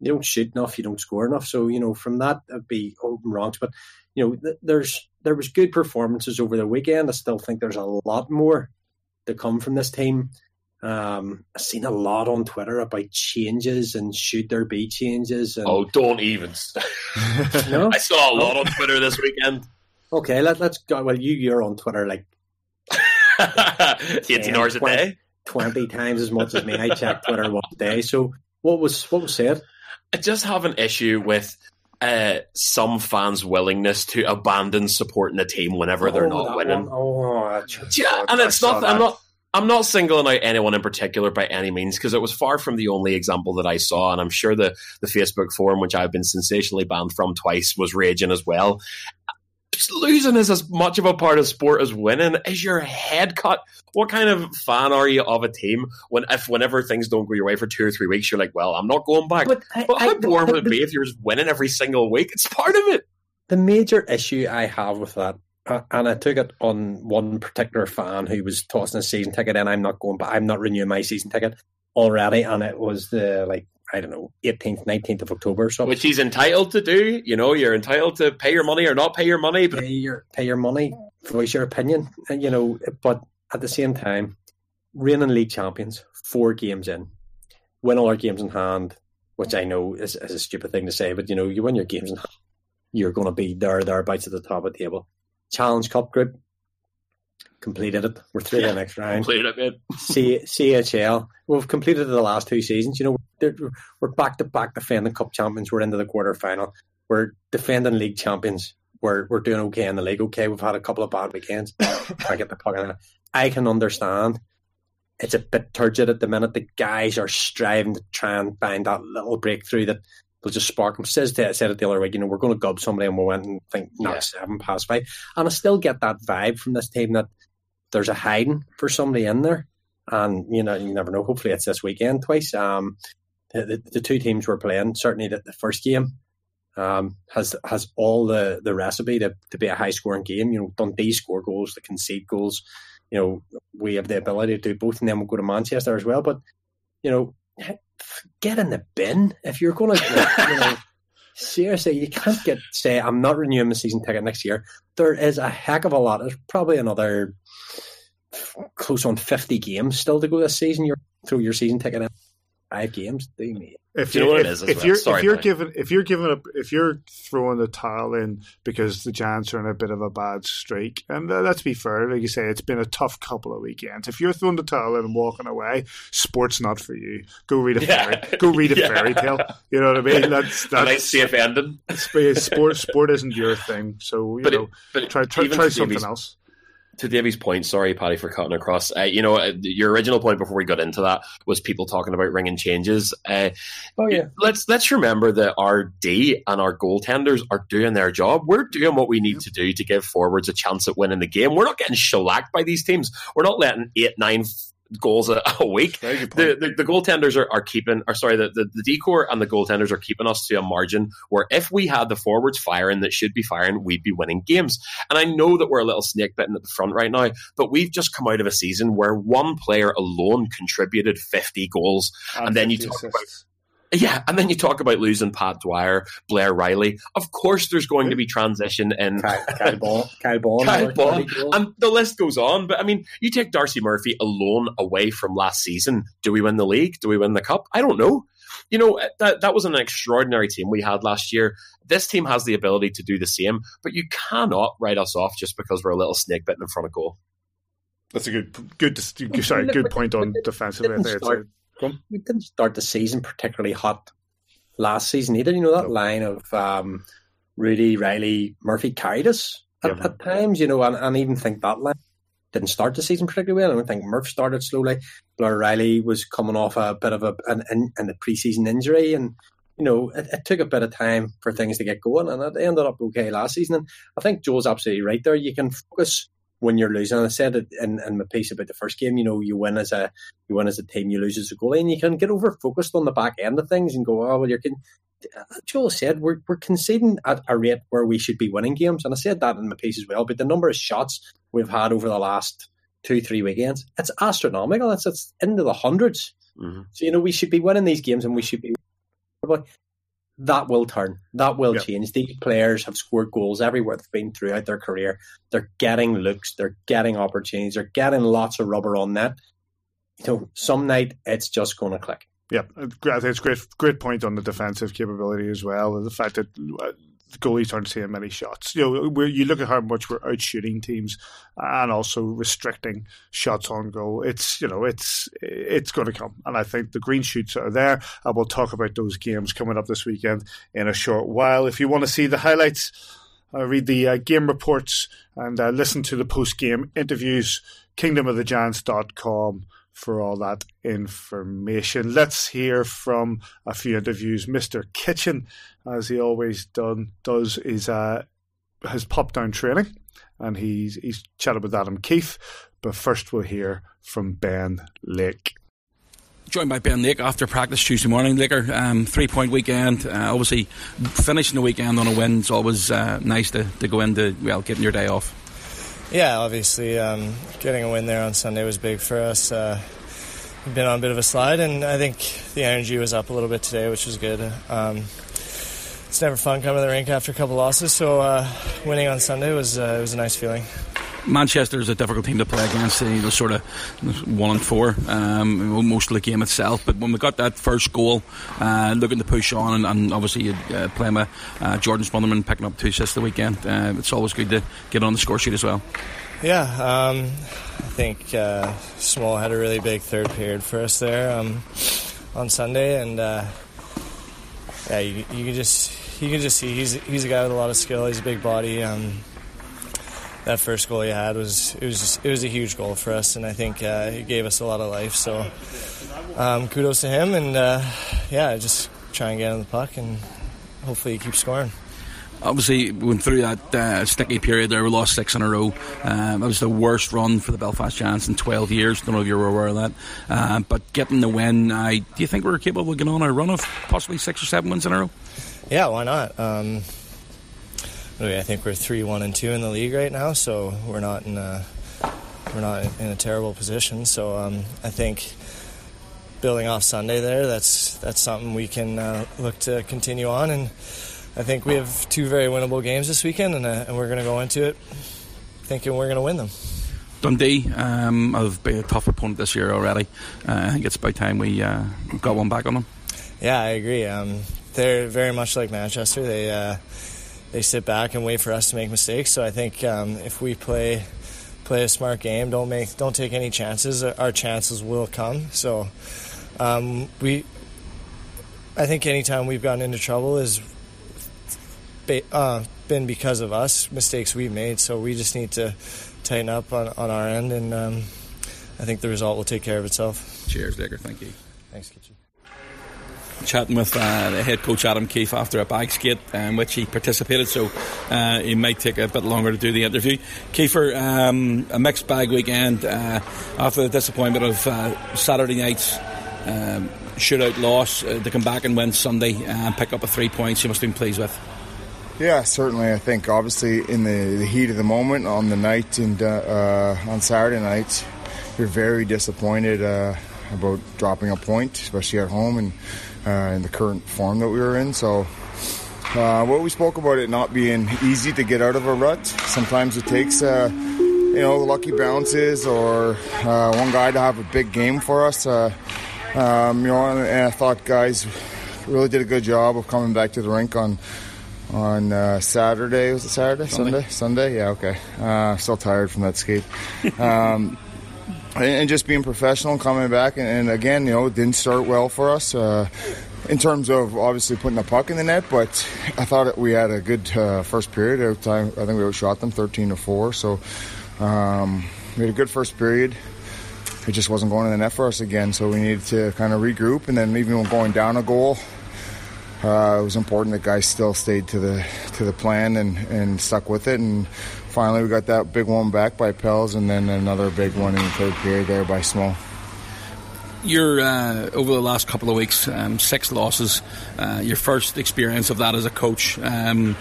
[SPEAKER 2] you don't shoot enough, you don't score enough. So you know, from that, it'd be open wrongs. But you know, th- there's there was good performances over the weekend. I still think there's a lot more to come from this team. Um, I've seen a lot on Twitter about changes and should there be changes. And,
[SPEAKER 3] oh, don't even. no? I saw a lot on Twitter this weekend.
[SPEAKER 2] Okay, let, let's go. Well, you you're on Twitter like
[SPEAKER 3] 18 hours a 20, day,
[SPEAKER 2] twenty times as much as me. I check Twitter one day. So what was what was said?
[SPEAKER 3] I just have an issue with uh, some fans' willingness to abandon supporting a team whenever oh, they're not winning. One. Oh, yeah, and it's not. I'm not. I'm not singling out anyone in particular by any means because it was far from the only example that I saw, and I'm sure the the Facebook forum, which I've been sensationally banned from twice, was raging as well. Losing is as much of a part of sport as winning. Is your head cut? What kind of fan are you of a team when if whenever things don't go your way for two or three weeks, you're like, well, I'm not going back. But, I, but how I, boring would it be if you're just winning every single week? It's part of it.
[SPEAKER 2] The major issue I have with that uh, and I took it on one particular fan who was tossing a season ticket and I'm not going but I'm not renewing my season ticket already and it was the like I don't know 18th 19th of October so
[SPEAKER 3] which he's entitled to do you know you're entitled to pay your money or not pay your money
[SPEAKER 2] but... pay your pay your money voice your opinion and you know but at the same time reigning league champions four games in win all our games in hand which I know is, is a stupid thing to say but you know you win your games in hand you're going to be there thereabouts at the top of the table Challenge Cup group. Completed it. We're through yeah, the next round.
[SPEAKER 3] Completed it,
[SPEAKER 2] C- CHL. We've completed the last two seasons. You know, we're back to back defending cup champions. We're into the quarter final. We're defending league champions. We're we're doing okay in the league. Okay, we've had a couple of bad weekends. I get the puck in I can understand. It's a bit turgid at the minute. The guys are striving to try and find that little breakthrough that they'll just spark them. Says said it the other week, you know, we're going to gub somebody and we went and think, no, yeah. seven past five. And I still get that vibe from this team that there's a hiding for somebody in there. And, you know, you never know. Hopefully it's this weekend twice. Um, the, the, the two teams were playing, certainly the, the first game, um, has has all the, the recipe to, to be a high scoring game. You know, Dundee score goals, to concede goals. You know, we have the ability to do both, and then we'll go to Manchester as well. But, you know, get in the bin if you're going to. You know, seriously, you can't get say I'm not renewing my season ticket next year. There is a heck of a lot. There's probably another close on 50 games still to go this season. You're through your season ticket in five games. Do you
[SPEAKER 1] if, you, if, if well. you're Sorry, if you're giving if you're giving up if you're throwing the towel in because the Giants are in a bit of a bad streak, and uh, let's be fair, like you say, it's been a tough couple of weekends. If you're throwing the towel in and walking away, sport's not for you. Go read a yeah. fairy, go read a yeah. fairy tale. You know what I mean? That's that's
[SPEAKER 3] nice safe ending.
[SPEAKER 1] Sport sport isn't your thing, so you but know, it, but try try, try something else.
[SPEAKER 3] To Davy's point, sorry, Paddy, for cutting across. Uh, you know, uh, your original point before we got into that was people talking about ringing changes. Uh,
[SPEAKER 2] oh yeah.
[SPEAKER 3] Let's let's remember that our D and our goaltenders are doing their job. We're doing what we need to do to give forwards a chance at winning the game. We're not getting shellacked by these teams. We're not letting eight, nine goals a, a week. The, the, the, goaltenders are, are keeping, or sorry, the, the, the decor and the goaltenders are keeping us to a margin where if we had the forwards firing that should be firing, we'd be winning games. And I know that we're a little snake bitten at the front right now, but we've just come out of a season where one player alone contributed 50 goals. And, and then you talk about yeah, and then you talk about losing Pat Dwyer, Blair Riley. Of course, there's going to be transition in
[SPEAKER 2] Kyle, Kyle Baun, Kyle Baun,
[SPEAKER 3] Kyle Baun, and the list goes on. But I mean, you take Darcy Murphy alone away from last season. Do we win the league? Do we win the cup? I don't know. You know eh, that that was an extraordinary team we had last year. This team has the ability to do the same, but you cannot write us off just because we're a little snake bitten in front of goal.
[SPEAKER 1] That's a good, good, sorry, good point on defensive.
[SPEAKER 2] We didn't start the season particularly hot last season either. You know that line of um, Rudy, Riley, Murphy carried us at, yeah. at times. You know, and, and even think that line didn't start the season particularly well. I don't think Murph started slowly. Blair Riley was coming off a bit of a an, an, an preseason injury, and you know it, it, took a bit of time for things to get going, and it ended up okay last season. And I think Joe's absolutely right there. You can focus when you're losing. And I said it in, in my piece about the first game. You know, you win as a you win as a team, you lose as a goalie, and you can get over focused on the back end of things and go, oh well, you're. Con-. Joel said we're we're conceding at a rate where we should be winning games, and I said that in my piece as well. But the number of shots we've had over the last two three weekends, it's astronomical. It's it's into the 100s mm-hmm. So you know we should be winning these games, and we should be that will turn. That will yep. change. These players have scored goals everywhere they've been throughout their career. They're getting looks. They're getting opportunities. They're getting lots of rubber on net. You know, some night it's just going to click.
[SPEAKER 1] Yeah, I think it's great. Great point on the defensive capability as well. The fact that uh, the goalies aren't seeing many shots. You know, you look at how much we're out shooting teams and also restricting shots on goal. It's you know, it's it's going to come, and I think the green shoots are there. And we'll talk about those games coming up this weekend in a short while. If you want to see the highlights, uh, read the uh, game reports and uh, listen to the post game interviews. KingdomoftheGiants.com for all that information. Let's hear from a few interviews. Mr. Kitchen, as he always done does, is uh, has popped down training, and he's he's chatted with Adam Keefe. But first, we'll hear from Ben Lake.
[SPEAKER 6] Joined by Ben Lake after practice Tuesday morning. Laker, um, three point weekend. Uh, obviously, finishing the weekend on a win is always uh, nice to, to go into well, getting your day off.
[SPEAKER 7] Yeah, obviously, um, getting a win there on Sunday was big for us. Uh, we've been on a bit of a slide, and I think the energy was up a little bit today, which was good. Um, it's never fun coming to the rink after a couple losses, so uh, winning on Sunday was uh, was a nice feeling.
[SPEAKER 6] Manchester is a difficult team to play against. You know, sort of one and four um, most of the game itself. But when we got that first goal, uh, looking to push on, and, and obviously uh, uh, Jordan Smotherman picking up two assists the weekend, uh, it's always good to get on the score sheet as well.
[SPEAKER 7] Yeah, um, I think uh, Small had a really big third period for us there um, on Sunday, and uh, yeah, you, you can just you can just see he's he's a guy with a lot of skill. He's a big body. Um, that first goal he had was it was just, it was a huge goal for us, and I think uh, he gave us a lot of life. So um, kudos to him, and uh, yeah, just try and get on the puck, and hopefully he keeps scoring.
[SPEAKER 6] Obviously, we went through that uh, sticky period there. We lost six in a row. Um, that was the worst run for the Belfast Giants in 12 years. Don't know if you were aware of that. Uh, but getting the win, I, do you think we're capable of getting on a run of possibly six or seven wins in a row?
[SPEAKER 7] Yeah, why not? Um, I think we're three, one, and two in the league right now, so we're not in a we're not in a terrible position. So um, I think building off Sunday there, that's that's something we can uh, look to continue on, and I think we have two very winnable games this weekend, and, uh, and we're going to go into it thinking we're going to win them.
[SPEAKER 6] Dundee um, have been a tough opponent this year already. Uh, I think it's about time we uh, got one back on them.
[SPEAKER 7] Yeah, I agree. Um, they're very much like Manchester. They uh, they sit back and wait for us to make mistakes. So I think um, if we play play a smart game, don't make don't take any chances, our chances will come. So um, we, I think anytime we've gotten into trouble is ba- uh, been because of us mistakes we've made. So we just need to tighten up on, on our end, and um, I think the result will take care of itself.
[SPEAKER 6] Cheers, Digger. Thank you.
[SPEAKER 7] Thanks, Kitchen.
[SPEAKER 6] Chatting with uh, the head coach Adam Keefe after a bag skate in um, which he participated, so uh, it might take a bit longer to do the interview. Kiefer, um, a mixed bag weekend uh, after the disappointment of uh, Saturday night's um, shootout loss uh, to come back and win Sunday and pick up a three points. You must have been pleased with.
[SPEAKER 8] Yeah, certainly. I think obviously in the, the heat of the moment on the night and uh, on Saturday night, you're very disappointed uh, about dropping a point, especially at home and uh, in the current form that we were in. So, uh, what we spoke about it not being easy to get out of a rut. Sometimes it takes, uh, you know, lucky bounces or uh, one guy to have a big game for us. Uh, um, you know, and I thought guys really did a good job of coming back to the rink on on uh, Saturday. Was it Saturday? Sunday? Sunday? Sunday? Yeah, okay. Uh, still tired from that skate. Um, and just being professional and coming back. And, and, again, you know, it didn't start well for us uh, in terms of obviously putting the puck in the net. But I thought we had a good uh, first period. Time, I think we outshot them 13 to four. So um, we had a good first period. It just wasn't going in the net for us again. So we needed to kind of regroup. And then even going down a goal. Uh, it was important that guys still stayed to the to the plan and, and stuck with it and finally we got that big one back by Pels, and then another big one in the third period there by Small.
[SPEAKER 6] You're uh, over the last couple of weeks, um, six losses. Uh, your first experience of that as a coach. Um,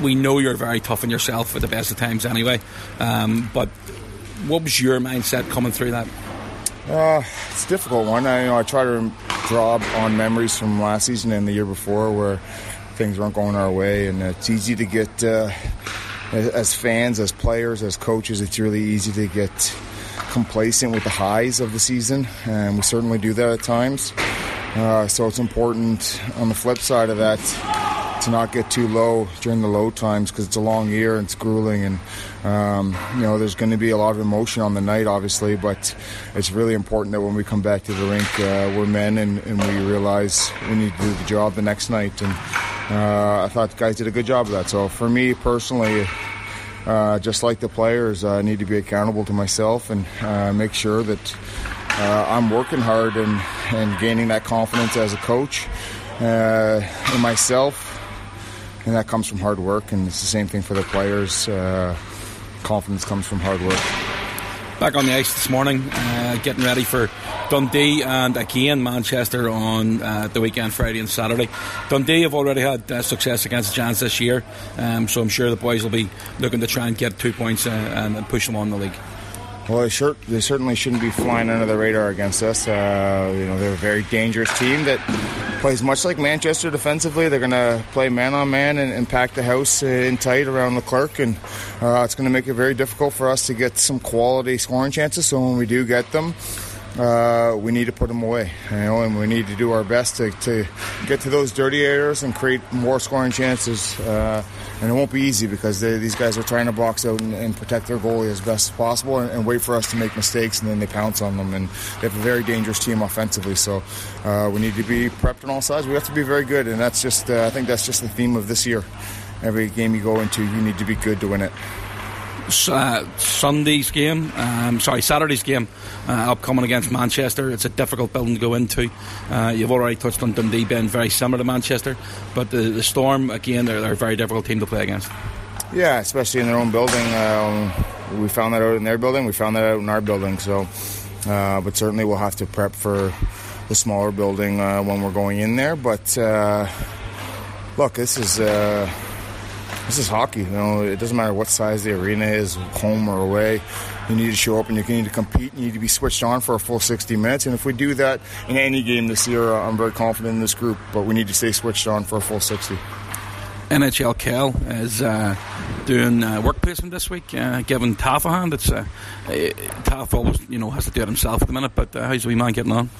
[SPEAKER 6] we know you're very tough on yourself at the best of times, anyway. Um, but what was your mindset coming through that?
[SPEAKER 8] Uh, it's a difficult one. I, you know, I try to draw on memories from last season and the year before where things weren't going our way, and it's easy to get. As fans, as players, as coaches, it's really easy to get complacent with the highs of the season, and we certainly do that at times. Uh, so it's important on the flip side of that to not get too low during the low times because it's a long year and it's grueling and um, you know there's going to be a lot of emotion on the night obviously but it's really important that when we come back to the rink uh, we're men and, and, we realize we need to do the job the next night and uh, I thought the guys did a good job of that. So for me personally, uh, just like the players, I need to be accountable to myself and uh, make sure that uh, I'm working hard and, and gaining that confidence as a coach uh, in myself. And that comes from hard work, and it's the same thing for the players. Uh, confidence comes from hard work
[SPEAKER 6] back on the ice this morning, uh, getting ready for Dundee and again Manchester on uh, the weekend, Friday and Saturday. Dundee have already had uh, success against the Giants this year, um, so I'm sure the boys will be looking to try and get two points uh, and push them on the league.
[SPEAKER 8] Well, they, sure, they certainly shouldn't be flying under the radar against us. Uh, you know, they're a very dangerous team that plays much like Manchester defensively. They're going to play man on man and, pack the house in tight around Leclerc, and uh, it's going to make it very difficult for us to get some quality scoring chances. So when we do get them, uh, we need to put them away, you know, and we need to do our best to, to get to those dirty areas and create more scoring chances. Uh, and it won't be easy because they, these guys are trying to box out and, and, protect their goalie as best as possible and, and, wait for us to make mistakes, and then they pounce on them. And they have a very dangerous team offensively, so uh, we need to be prepped on all sides. We have to be very good, and that's just uh, I think that's just the theme of this year. Every game you go into, you need to be good to win it
[SPEAKER 6] uh, Sunday's game, um, sorry, Saturday's game, uh, upcoming against Manchester. It's a difficult building to go into. Uh, you've already touched on Dundee being very similar to Manchester, but the, the Storm, again, they're, they're, a very difficult team to play against.
[SPEAKER 8] Yeah, especially in their own building. Um, we found that out in their building, we found that out in our building, so, uh, but certainly we'll have to prep for the smaller building uh, when we're going in there. But uh, look, this is this is hockey. You know, it doesn't matter what size the arena is, home or away. You need to show up and you need to compete. You need to be switched on for a full 60 minutes. And if we do that in any game this year, I'm very confident in this group. But we need to stay switched on for a full 60.
[SPEAKER 6] NHL Kel is uh, doing uh, work placement this week, uh, giving Taff a hand. It's uh, Taff always, you know, has to do it himself at the minute. But uh, how's the wee man getting on?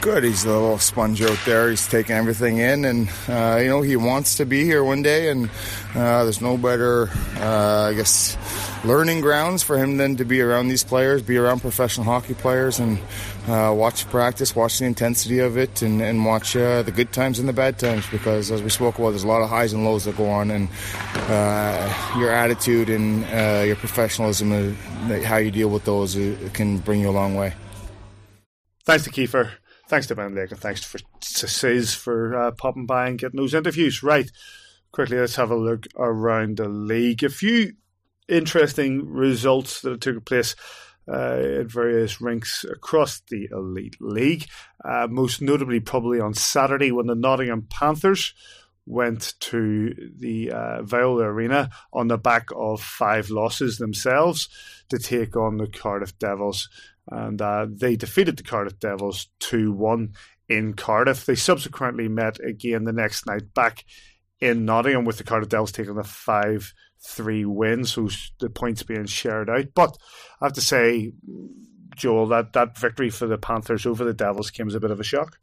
[SPEAKER 8] Good. He's a little sponge out there. He's taking everything in, and uh, you know he wants to be here one day. And uh, there's no better, uh, I guess, learning grounds for him than to be around these players, be around professional hockey players, and uh, watch practice, watch the intensity of it, and, and watch uh, the good times and the bad times. Because as we spoke about, there's a lot of highs and lows that go on, and uh, your attitude and your professionalism, how you deal with those, can bring you a long way.
[SPEAKER 1] Thanks to Kiefer. Thanks to Ben Lake and thanks for, to Sis for uh, popping by and getting those interviews. Right, quickly, let's have a look around the league. A few interesting results that took place uh, at various rinks across the Elite League. Uh, most notably, probably on Saturday, when the Nottingham Panthers went to the uh, Viola Arena on the back of five losses themselves to take on the Cardiff Devils and uh, they defeated the Cardiff Devils 2 1 in Cardiff. They subsequently met again the next night back in Nottingham with the Cardiff Devils taking a 5 3 win, so the points being shared out. But I have to say, Joel, that, that victory for the Panthers over the Devils came as a bit of a shock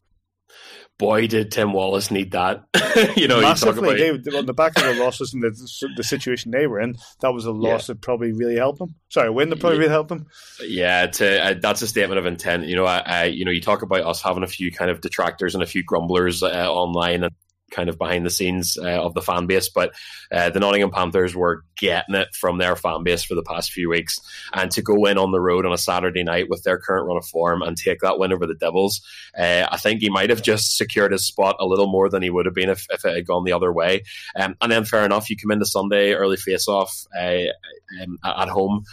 [SPEAKER 3] boy, did Tim Wallace need that. you know,
[SPEAKER 1] massively. You they, on the back of the losses and the, the situation they were in, that was a loss yeah. that probably really helped them. Sorry, a win that probably yeah. really helped them.
[SPEAKER 3] Yeah, to, uh, that's a statement of intent. You know, I, I, you know, you talk about us having a few kind of detractors and a few grumblers uh, online, and kind of behind the scenes uh, of the fan base. But uh, the Nottingham Panthers were getting it from their fan base for the past few weeks, and to go in on the road on a Saturday night with their current run of form and take that win over the Devils, uh, I think he might have just secured his spot a little more than he would have been if, if it had gone the other way. Um, and then, fair enough, you come into Sunday early face off uh, um, at home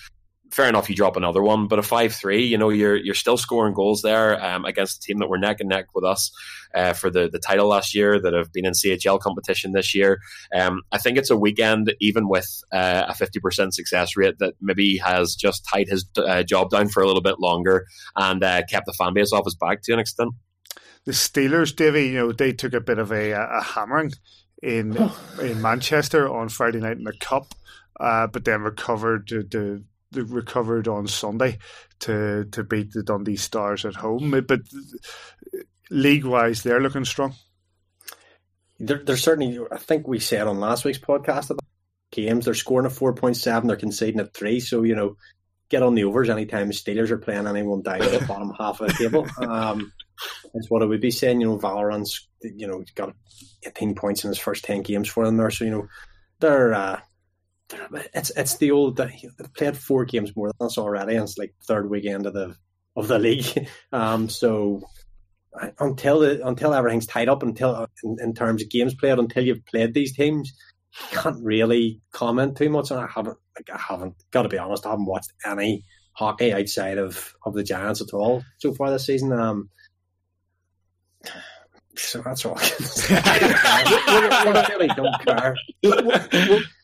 [SPEAKER 3] fair enough, you drop another one, but a five-three, you know, you're you're still scoring goals there um, against a team that were neck and neck with us uh, for the the title last year, that have been in CHL competition this year. Um, I think it's a weekend, even with uh, a fifty percent success rate, that maybe has just tied his uh, job down for a little bit longer and uh, kept the fan base off his back to an extent.
[SPEAKER 1] The Steelers, Davy, you know, they took a bit of a, a hammering in in Manchester on Friday night in the Cup. Uh, but then recovered to, to recovered on Sunday to to beat the Dundee Stars at home. But league wise, they're looking strong.
[SPEAKER 2] They're, they're, certainly. I think we said on last week's podcast about games. They're scoring a four point seven. They're conceding at three. So you know, get on the overs anytime Steelers are playing anyone down at the bottom half of the table. Um, is what I would be saying. You know, Vallerand's you know got 18 points in his first 10 games for them there. So you know, they're uh, it's it's the old they've played four games more than us already, and it's like third weekend of the of the league. Um, so until the, until everything's tied up, until in, in, terms of games played, until you've played these teams, you can't really comment too much. And I haven't, like, I haven't got to be honest, I haven't watched any hockey outside of of the Giants at all so far this season. Um, so that's all I can say. Really don't care.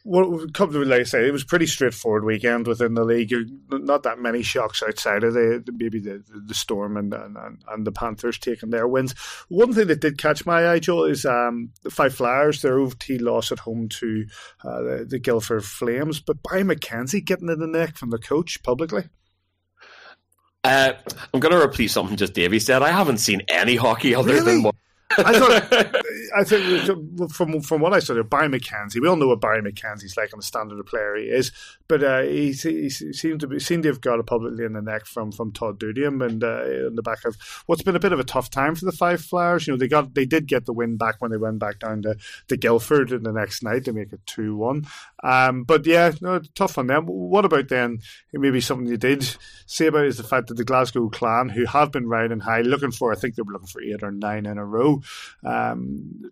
[SPEAKER 1] Well, come to like I say, it was pretty straightforward weekend within the league. Not that many shocks outside of the maybe the the Storm and and, and the Panthers taking their wins. One thing that did catch my eye, Joel, is um, the Fife Flyers. Their OT loss at home to uh, the, the Guildford Flames, but by McKenzie getting in the neck from the coach publicly.
[SPEAKER 3] Uh, I'm going to repeat something just Davey said. I haven't seen any hockey other
[SPEAKER 1] really?
[SPEAKER 3] than what
[SPEAKER 1] I thought, I think from from what I saw, Bari McKenzie. We all know what Bari McKenzie's like on the standard of player he is, but uh, he, he seemed to be seemed to have got it publicly in the neck from from Todd Dutiaume and uh, in the back of what's been a bit of a tough time for the Fife Flyers. You know, they got they did get the win back when they went back down to, to Guildford in the next night to make it two one. Um, but yeah, no, tough on them. What about then? Maybe something you did say about is the fact that the Glasgow Clan, who have been riding high, looking for I think they were looking for eight or nine in a row. Um,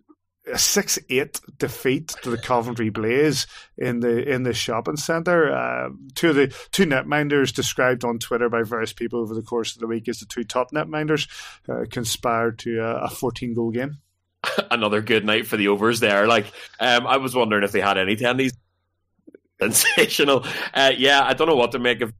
[SPEAKER 1] a six eight defeat to the Coventry Blaze in the in the shopping centre. Uh, two of the two netminders described on Twitter by various people over the course of the week as the two top netminders uh, conspired to a, a fourteen goal game.
[SPEAKER 3] Another good night for the overs there. Like um, I was wondering if they had any tendies. Sensational. Uh, yeah, I don't know what to make of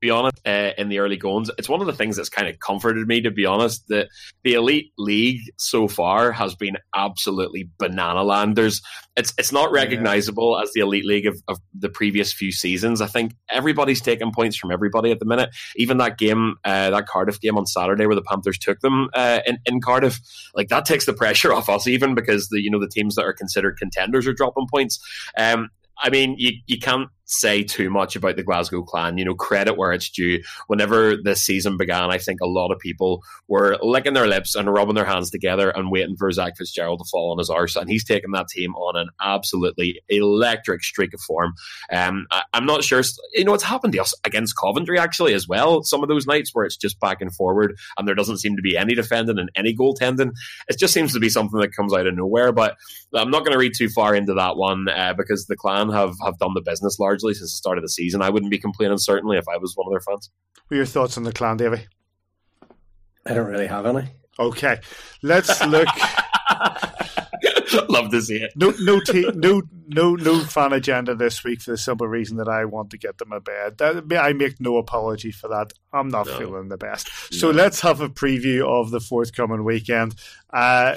[SPEAKER 3] be honest, uh, in the early goings. It's one of the things that's kind of comforted me, to be honest, that the elite league so far has been absolutely banana land. There's, it's it's not recognizable yeah. as the elite league of, of, the previous few seasons. I think everybody's taking points from everybody at the minute. Even that game, uh, that Cardiff game on Saturday, where the Panthers took them uh, in in Cardiff, like that takes the pressure off us, even because the you know the teams that are considered contenders are dropping points. Um, I mean, you, you can't say too much about the Glasgow clan. You know, credit where it's due. Whenever this season began, I think a lot of people were licking their lips and rubbing their hands together and waiting for Zach Fitzgerald to fall on his arse. And he's taken that team on an absolutely electric streak of form. Um, I, am not sure. You know, it's happened to us against Coventry actually as well. Some of those nights where it's just back and forward and there doesn't seem to be any defending and any goaltending. It just seems to be something that comes out of nowhere. But I'm not going to read too far into that one uh, because the clan have, have done the business largely largely since the start of the season. I wouldn't be complaining certainly if I was one of their fans.
[SPEAKER 1] What are your thoughts on the clan, Davy?
[SPEAKER 2] I don't really have any.
[SPEAKER 1] Okay, let's look.
[SPEAKER 3] Love to see it.
[SPEAKER 1] No, no, te- no, no, no fan agenda this week for the simple reason that I want to get them a bed. That, I make no apology for that. I'm not no. feeling the best. So no. let's have a preview of the forthcoming weekend. Uh,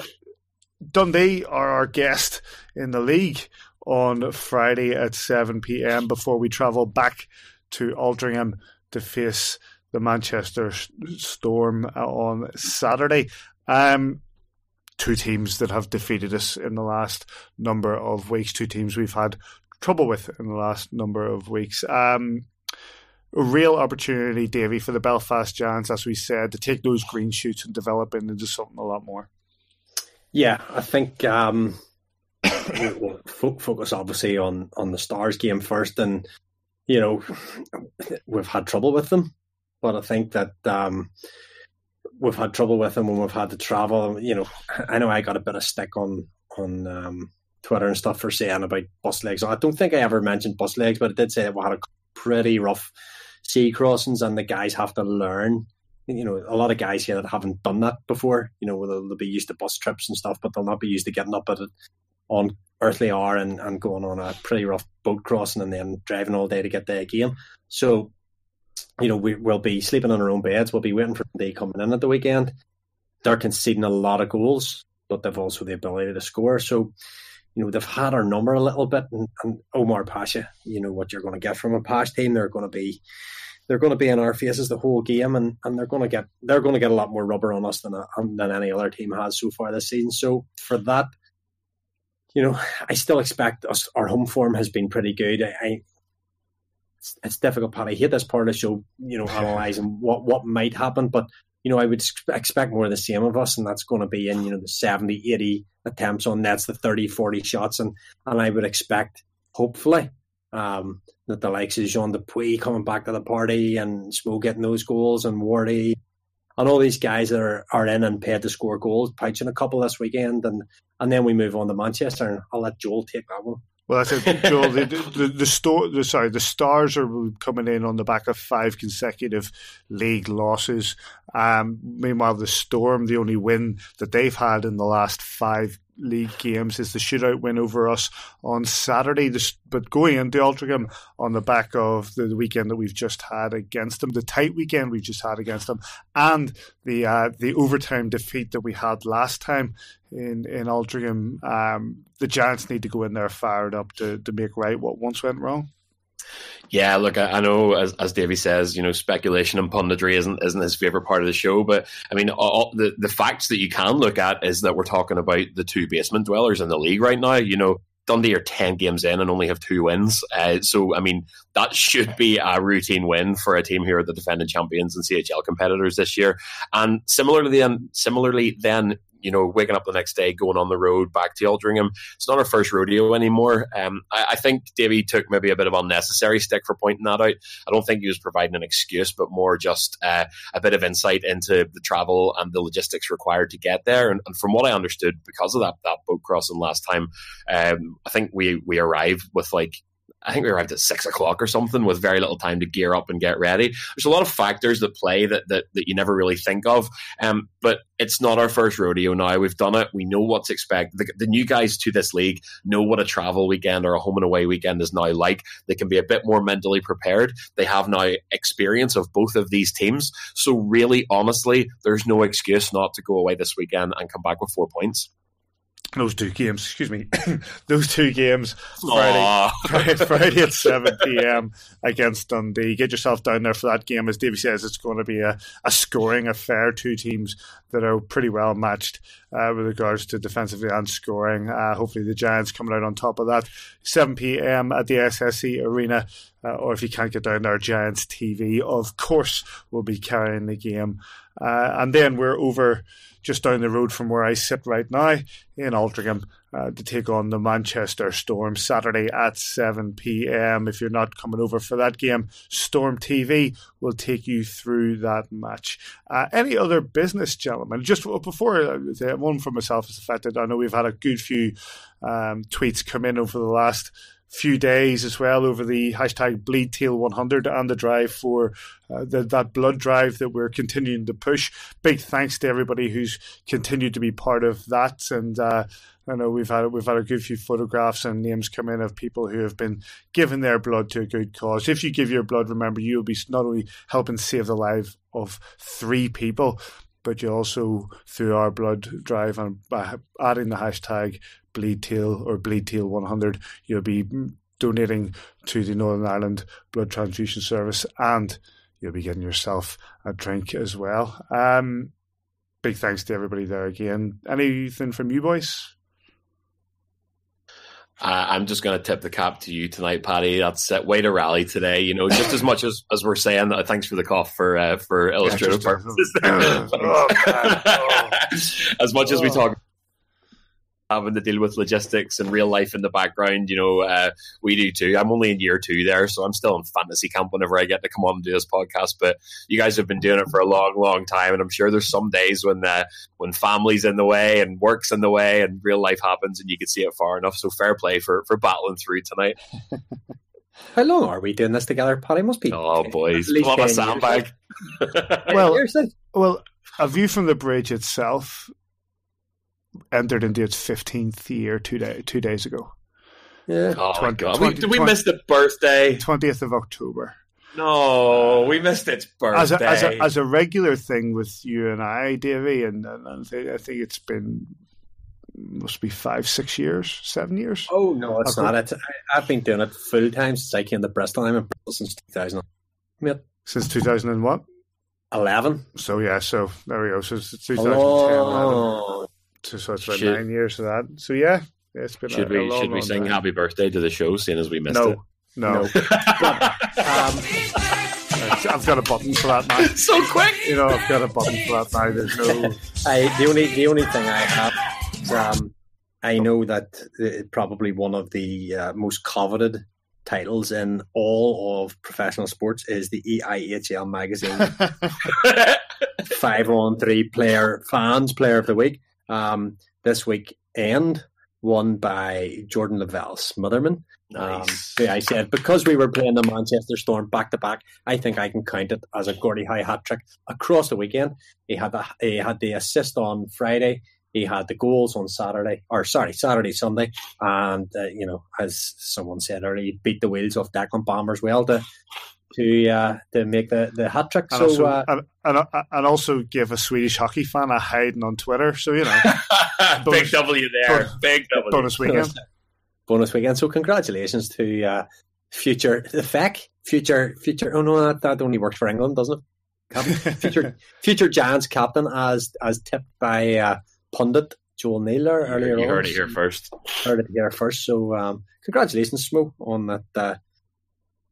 [SPEAKER 1] Dundee are our guest in the league on Friday at 7 p.m. before we travel back to Altrincham to face the Manchester Storm on Saturday. Um, two teams that have defeated us in the last number of weeks, two teams we've had trouble with in the last number of weeks. Um, a real opportunity, Davy, for the Belfast Giants, as we said, to take those green shoots and develop into something a lot more.
[SPEAKER 2] Yeah, I think um, we'll focus obviously on on the Stars game first, and you know we've had trouble with them, but I think that um, we've had trouble with them when we've had to travel. You know, I know I got a bit of stick on on um, Twitter and stuff for saying about bus legs. I don't think I ever mentioned bus legs, but I did say that we had a pretty rough sea crossings, and the guys have to learn you know, a lot of guys here that haven't done that before, you know, they'll, they'll, be used to bus trips and stuff, but they'll not be used to getting up at on Earthly Hour and, and going on a pretty rough boat crossing and then driving all day to get there again. So, you know, we, will be sleeping on our own beds. We'll be waiting for the day coming in at the weekend. They're conceding a lot of goals, but they've also the ability to score. So, you know, they've had our number a little bit. And, and Omar Pacha, you know what you're going to get from a Pacha team. They're going to be they're going to be in our faces the whole game, and, and they're going to get they're going to get a lot more rubber on us than a, than any other team has so far this season. So for that, you know, I still expect us. Our home form has been pretty good. I, I it's, it's, difficult, Pat. I hate this part of the show, you know, analysing what what might happen, but you know, I would expect more of the same of us, and that's going to be in, you know, the 70, 80 attempts on nets, the 30, 40 shots, and and I would expect, hopefully, um, that the likes of Jean Dupuy coming back to the party and Smo getting those goals and Wardy and all these guys that are, are in and paid to score goals, pouching a couple this weekend, and and then we move on to Manchester, and I'll let Joel take that one.
[SPEAKER 1] Well, that's it, Joel. the, the, the, store, the, sorry, the Stars are coming in on the back of five consecutive league losses. Um, meanwhile, the Storm, the only win that they've had in the last five league games is the shootout win over us on Saturday. But going into Altrincham on the back of the weekend that we've just had against them, the tight weekend we've just had against them, and the uh, the overtime defeat that we had last time in in Altrincham, um, the Giants need to go in there fired up to to make right what once went wrong.
[SPEAKER 3] Yeah, look, I, I know as, as Davey says, you know, speculation and punditry isn't isn't his favorite part of the show, but I mean, all, the the facts that you can look at is that we're talking about the two basement dwellers in the league right now. You know, Dundee are 10 games in and only have two wins. Uh, so, I mean, that should be a routine win for a team who are the defending champions and CHL competitors this year. And similarly, then, similarly, then you know, waking up the next day, going on the road back to Altrincham. It's not our first rodeo anymore. Um, I, I, think Davey took maybe a bit of unnecessary stick for pointing that out. I don't think he was providing an excuse, but more just uh, a bit of insight into the travel and the logistics required to get there. And, and from what I understood, because of that that boat crossing last time, um, I think we we arrived with like I think we arrived at six o'clock or something with very little time to gear up and get ready. There's a lot of factors that play that that, that you never really think of. Um, but it's not our first rodeo now. We've done it. We know what to expect. The, the, new guys to this league know what a travel weekend or a home and away weekend is now like. They can be a bit more mentally prepared. They have now experience of both of these teams. So really, honestly, there's no excuse not to go away this weekend and come back with four points
[SPEAKER 1] those two games, excuse me, those two games Friday, Friday, Friday, at 7 p.m. against Dundee. Get yourself down there for that game. As Davey says, it's going to be a, a scoring affair. Two teams that are pretty well matched uh, with regards to defensively and scoring. Uh, hopefully, the Giants coming out on top of that. 7 p.m. at the SSE Arena, uh, or if you can't get down there, Giants TV, of course, will be carrying the game. Uh, and then we're over just down the road from where I sit right now in Altrincham uh, to take on the Manchester Storm Saturday at 7 p.m. If you're not coming over for that game, Storm TV will take you through that match. Uh, any other business, gentlemen? Just before uh, one for myself is the fact that I know we've had a good few um, tweets come in over the last few days as well over the hashtag bleedteal100 and the drive for uh, the, that blood drive that we're continuing to push. Big thanks to everybody who's continued to be part of that. And uh, I know we've had we've had a good few photographs and names come in of people who have been giving their blood to a good cause. If you give your blood, remember you'll be not only helping save the life of three people, but you also through our blood drive and by adding the hashtag bleed teal or bleed teal 100 you'll be donating to the northern ireland blood transfusion service and you'll be getting yourself a drink as well um, big thanks to everybody there again anything from you boys
[SPEAKER 3] uh, I'm just going to tip the cap to you tonight, Paddy. That's uh, way to rally today. You know, just as much as, as we're saying, uh, thanks for the cough for uh, for illustrative yeah, purposes. oh, oh. as much as we talk having to deal with logistics and real life in the background. You know, uh, we do too. I'm only in year two there, so I'm still in fantasy camp whenever I get to come on and do this podcast. But you guys have been doing it for a long, long time, and I'm sure there's some days when uh, when family's in the way and work's in the way and real life happens, and you can see it far enough. So fair play for for battling through tonight.
[SPEAKER 2] How long are we doing this together, Paddy? Must be.
[SPEAKER 3] Oh, boys. Come on, a sandbag.
[SPEAKER 1] well, well, a view from the bridge itself entered into its 15th year two, day, two days ago.
[SPEAKER 3] Yeah. Oh 20, my God. 20, Did we 20, miss the birthday?
[SPEAKER 1] 20th of October.
[SPEAKER 3] No, we missed its birthday.
[SPEAKER 1] As a, as a, as a regular thing with you and I, Davey, and, and, and I think it's been must be five, six years, seven years.
[SPEAKER 2] Oh no, it's not. It's, I, have been doing it full time since I came to Bristol. I'm in Bristol since 2000. Yep.
[SPEAKER 1] Since 2000 and what?
[SPEAKER 2] 11.
[SPEAKER 1] So yeah, so there we go. So it's 2010. Oh. So, so it's about should, nine years of that. So yeah, it's been.
[SPEAKER 3] Should
[SPEAKER 1] a,
[SPEAKER 3] we a should we sing time. happy birthday to the show, seeing as we missed
[SPEAKER 1] no,
[SPEAKER 3] it?
[SPEAKER 1] No, no. but, um, I've got a button for that now.
[SPEAKER 3] so quick,
[SPEAKER 1] you know, I've got a button for that now. There's no.
[SPEAKER 2] I the only the only thing I have is um, I know that uh, probably one of the uh, most coveted titles in all of professional sports is the EIHL magazine five on three player fans player of the week um, this week end won by Jordan Lavelle Smotherman. Nice. Um, I said because we were playing the Manchester Storm back to back, I think I can count it as a Gordie Howe hat trick across the weekend. He had the he had the assist on Friday. He had the goals on Saturday, or sorry, Saturday, Sunday, and uh, you know, as someone said earlier, he beat the wheels off Declan Bomber as well to to uh, to make the, the hat trick. And so
[SPEAKER 1] also,
[SPEAKER 2] uh,
[SPEAKER 1] and, and, and, also give a Swedish hockey fan a hiding on Twitter. So you know,
[SPEAKER 3] bonus, big W there, bonus, big W.
[SPEAKER 1] Bonus weekend.
[SPEAKER 2] bonus weekend. So congratulations to uh, future the FEC, future future. Oh no, that, that only works for England, doesn't it? future future Giants captain as as tipped by uh, pundit Joel Naylor earlier.
[SPEAKER 3] You heard on. it here first.
[SPEAKER 2] Heard it here first. So um, congratulations, Smo, on that uh,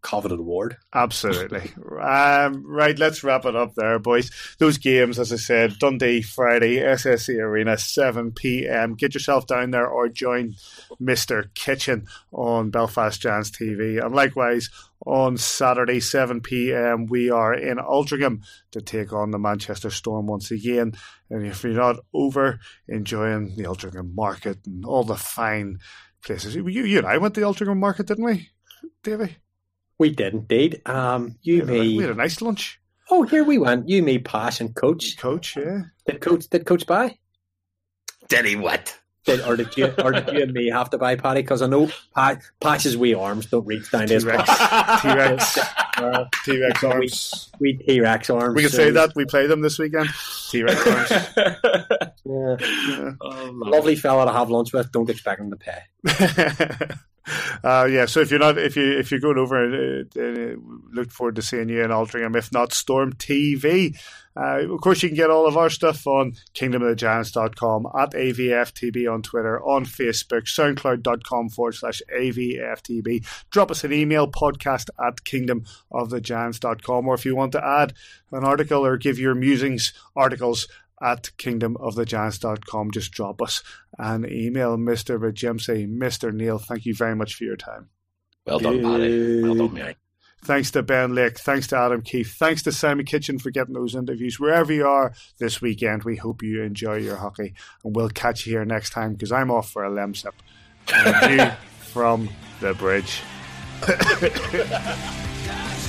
[SPEAKER 2] coveted award.
[SPEAKER 1] Absolutely. um, right, let's wrap it up there, boys. Those games, as I said, Dundee Friday, SSE Arena, 7 p.m. Get yourself down there or join Mr. Kitchen on Belfast Giants TV. And likewise, on Saturday, 7 p.m., we are in Altrincham to take on the Manchester Storm once again. And if you're not over enjoying the Altrincham market and all the fine places, you, you and I went to the Altrincham market, didn't we? Davy?
[SPEAKER 2] We did indeed. Um, you
[SPEAKER 1] we
[SPEAKER 2] me.
[SPEAKER 1] We had a nice lunch.
[SPEAKER 2] Oh, here we went. You, me, Pash, and Coach.
[SPEAKER 1] Coach, yeah.
[SPEAKER 2] Did Coach did Coach buy?
[SPEAKER 3] Did he what?
[SPEAKER 2] Did, or did you or did you and me have to buy Paddy? Because I know pa, Pash's wee arms don't reach down to his
[SPEAKER 1] T-Rex. T-Rex. T-Rex arms.
[SPEAKER 2] We T-Rex arms.
[SPEAKER 1] We can
[SPEAKER 2] so
[SPEAKER 1] say that. We play them this weekend. T-Rex arms.
[SPEAKER 2] Yeah.
[SPEAKER 1] Yeah.
[SPEAKER 3] Oh,
[SPEAKER 2] Lovely fella to have lunch with. Don't expect him to pay.
[SPEAKER 1] uh, yeah, so if you're not, if you if you're going over, uh, uh, look forward to seeing you in Altrincham. If not, Storm TV. Uh, of course, you can get all of our stuff on kingdomofthegiants.com, at AVFTB on Twitter, on Facebook, soundcloud.com forward slash AVFTB. Drop us an email, podcast at kingdomofthegiants.com, or if you want to add an article or give your musings articles at kingdomofthegiants.com, just drop us an email. Mr. Rajemse, Mr. Neil, thank you very much for your time.
[SPEAKER 3] Well done, Paddy. Well done, mate.
[SPEAKER 1] Thanks to Ben Lake. Thanks to Adam Keefe. Thanks to Sammy Kitchen for getting those interviews. Wherever you are this weekend, we hope you enjoy your hockey. And we'll catch you here next time because I'm off for a lemsip. And you from the bridge.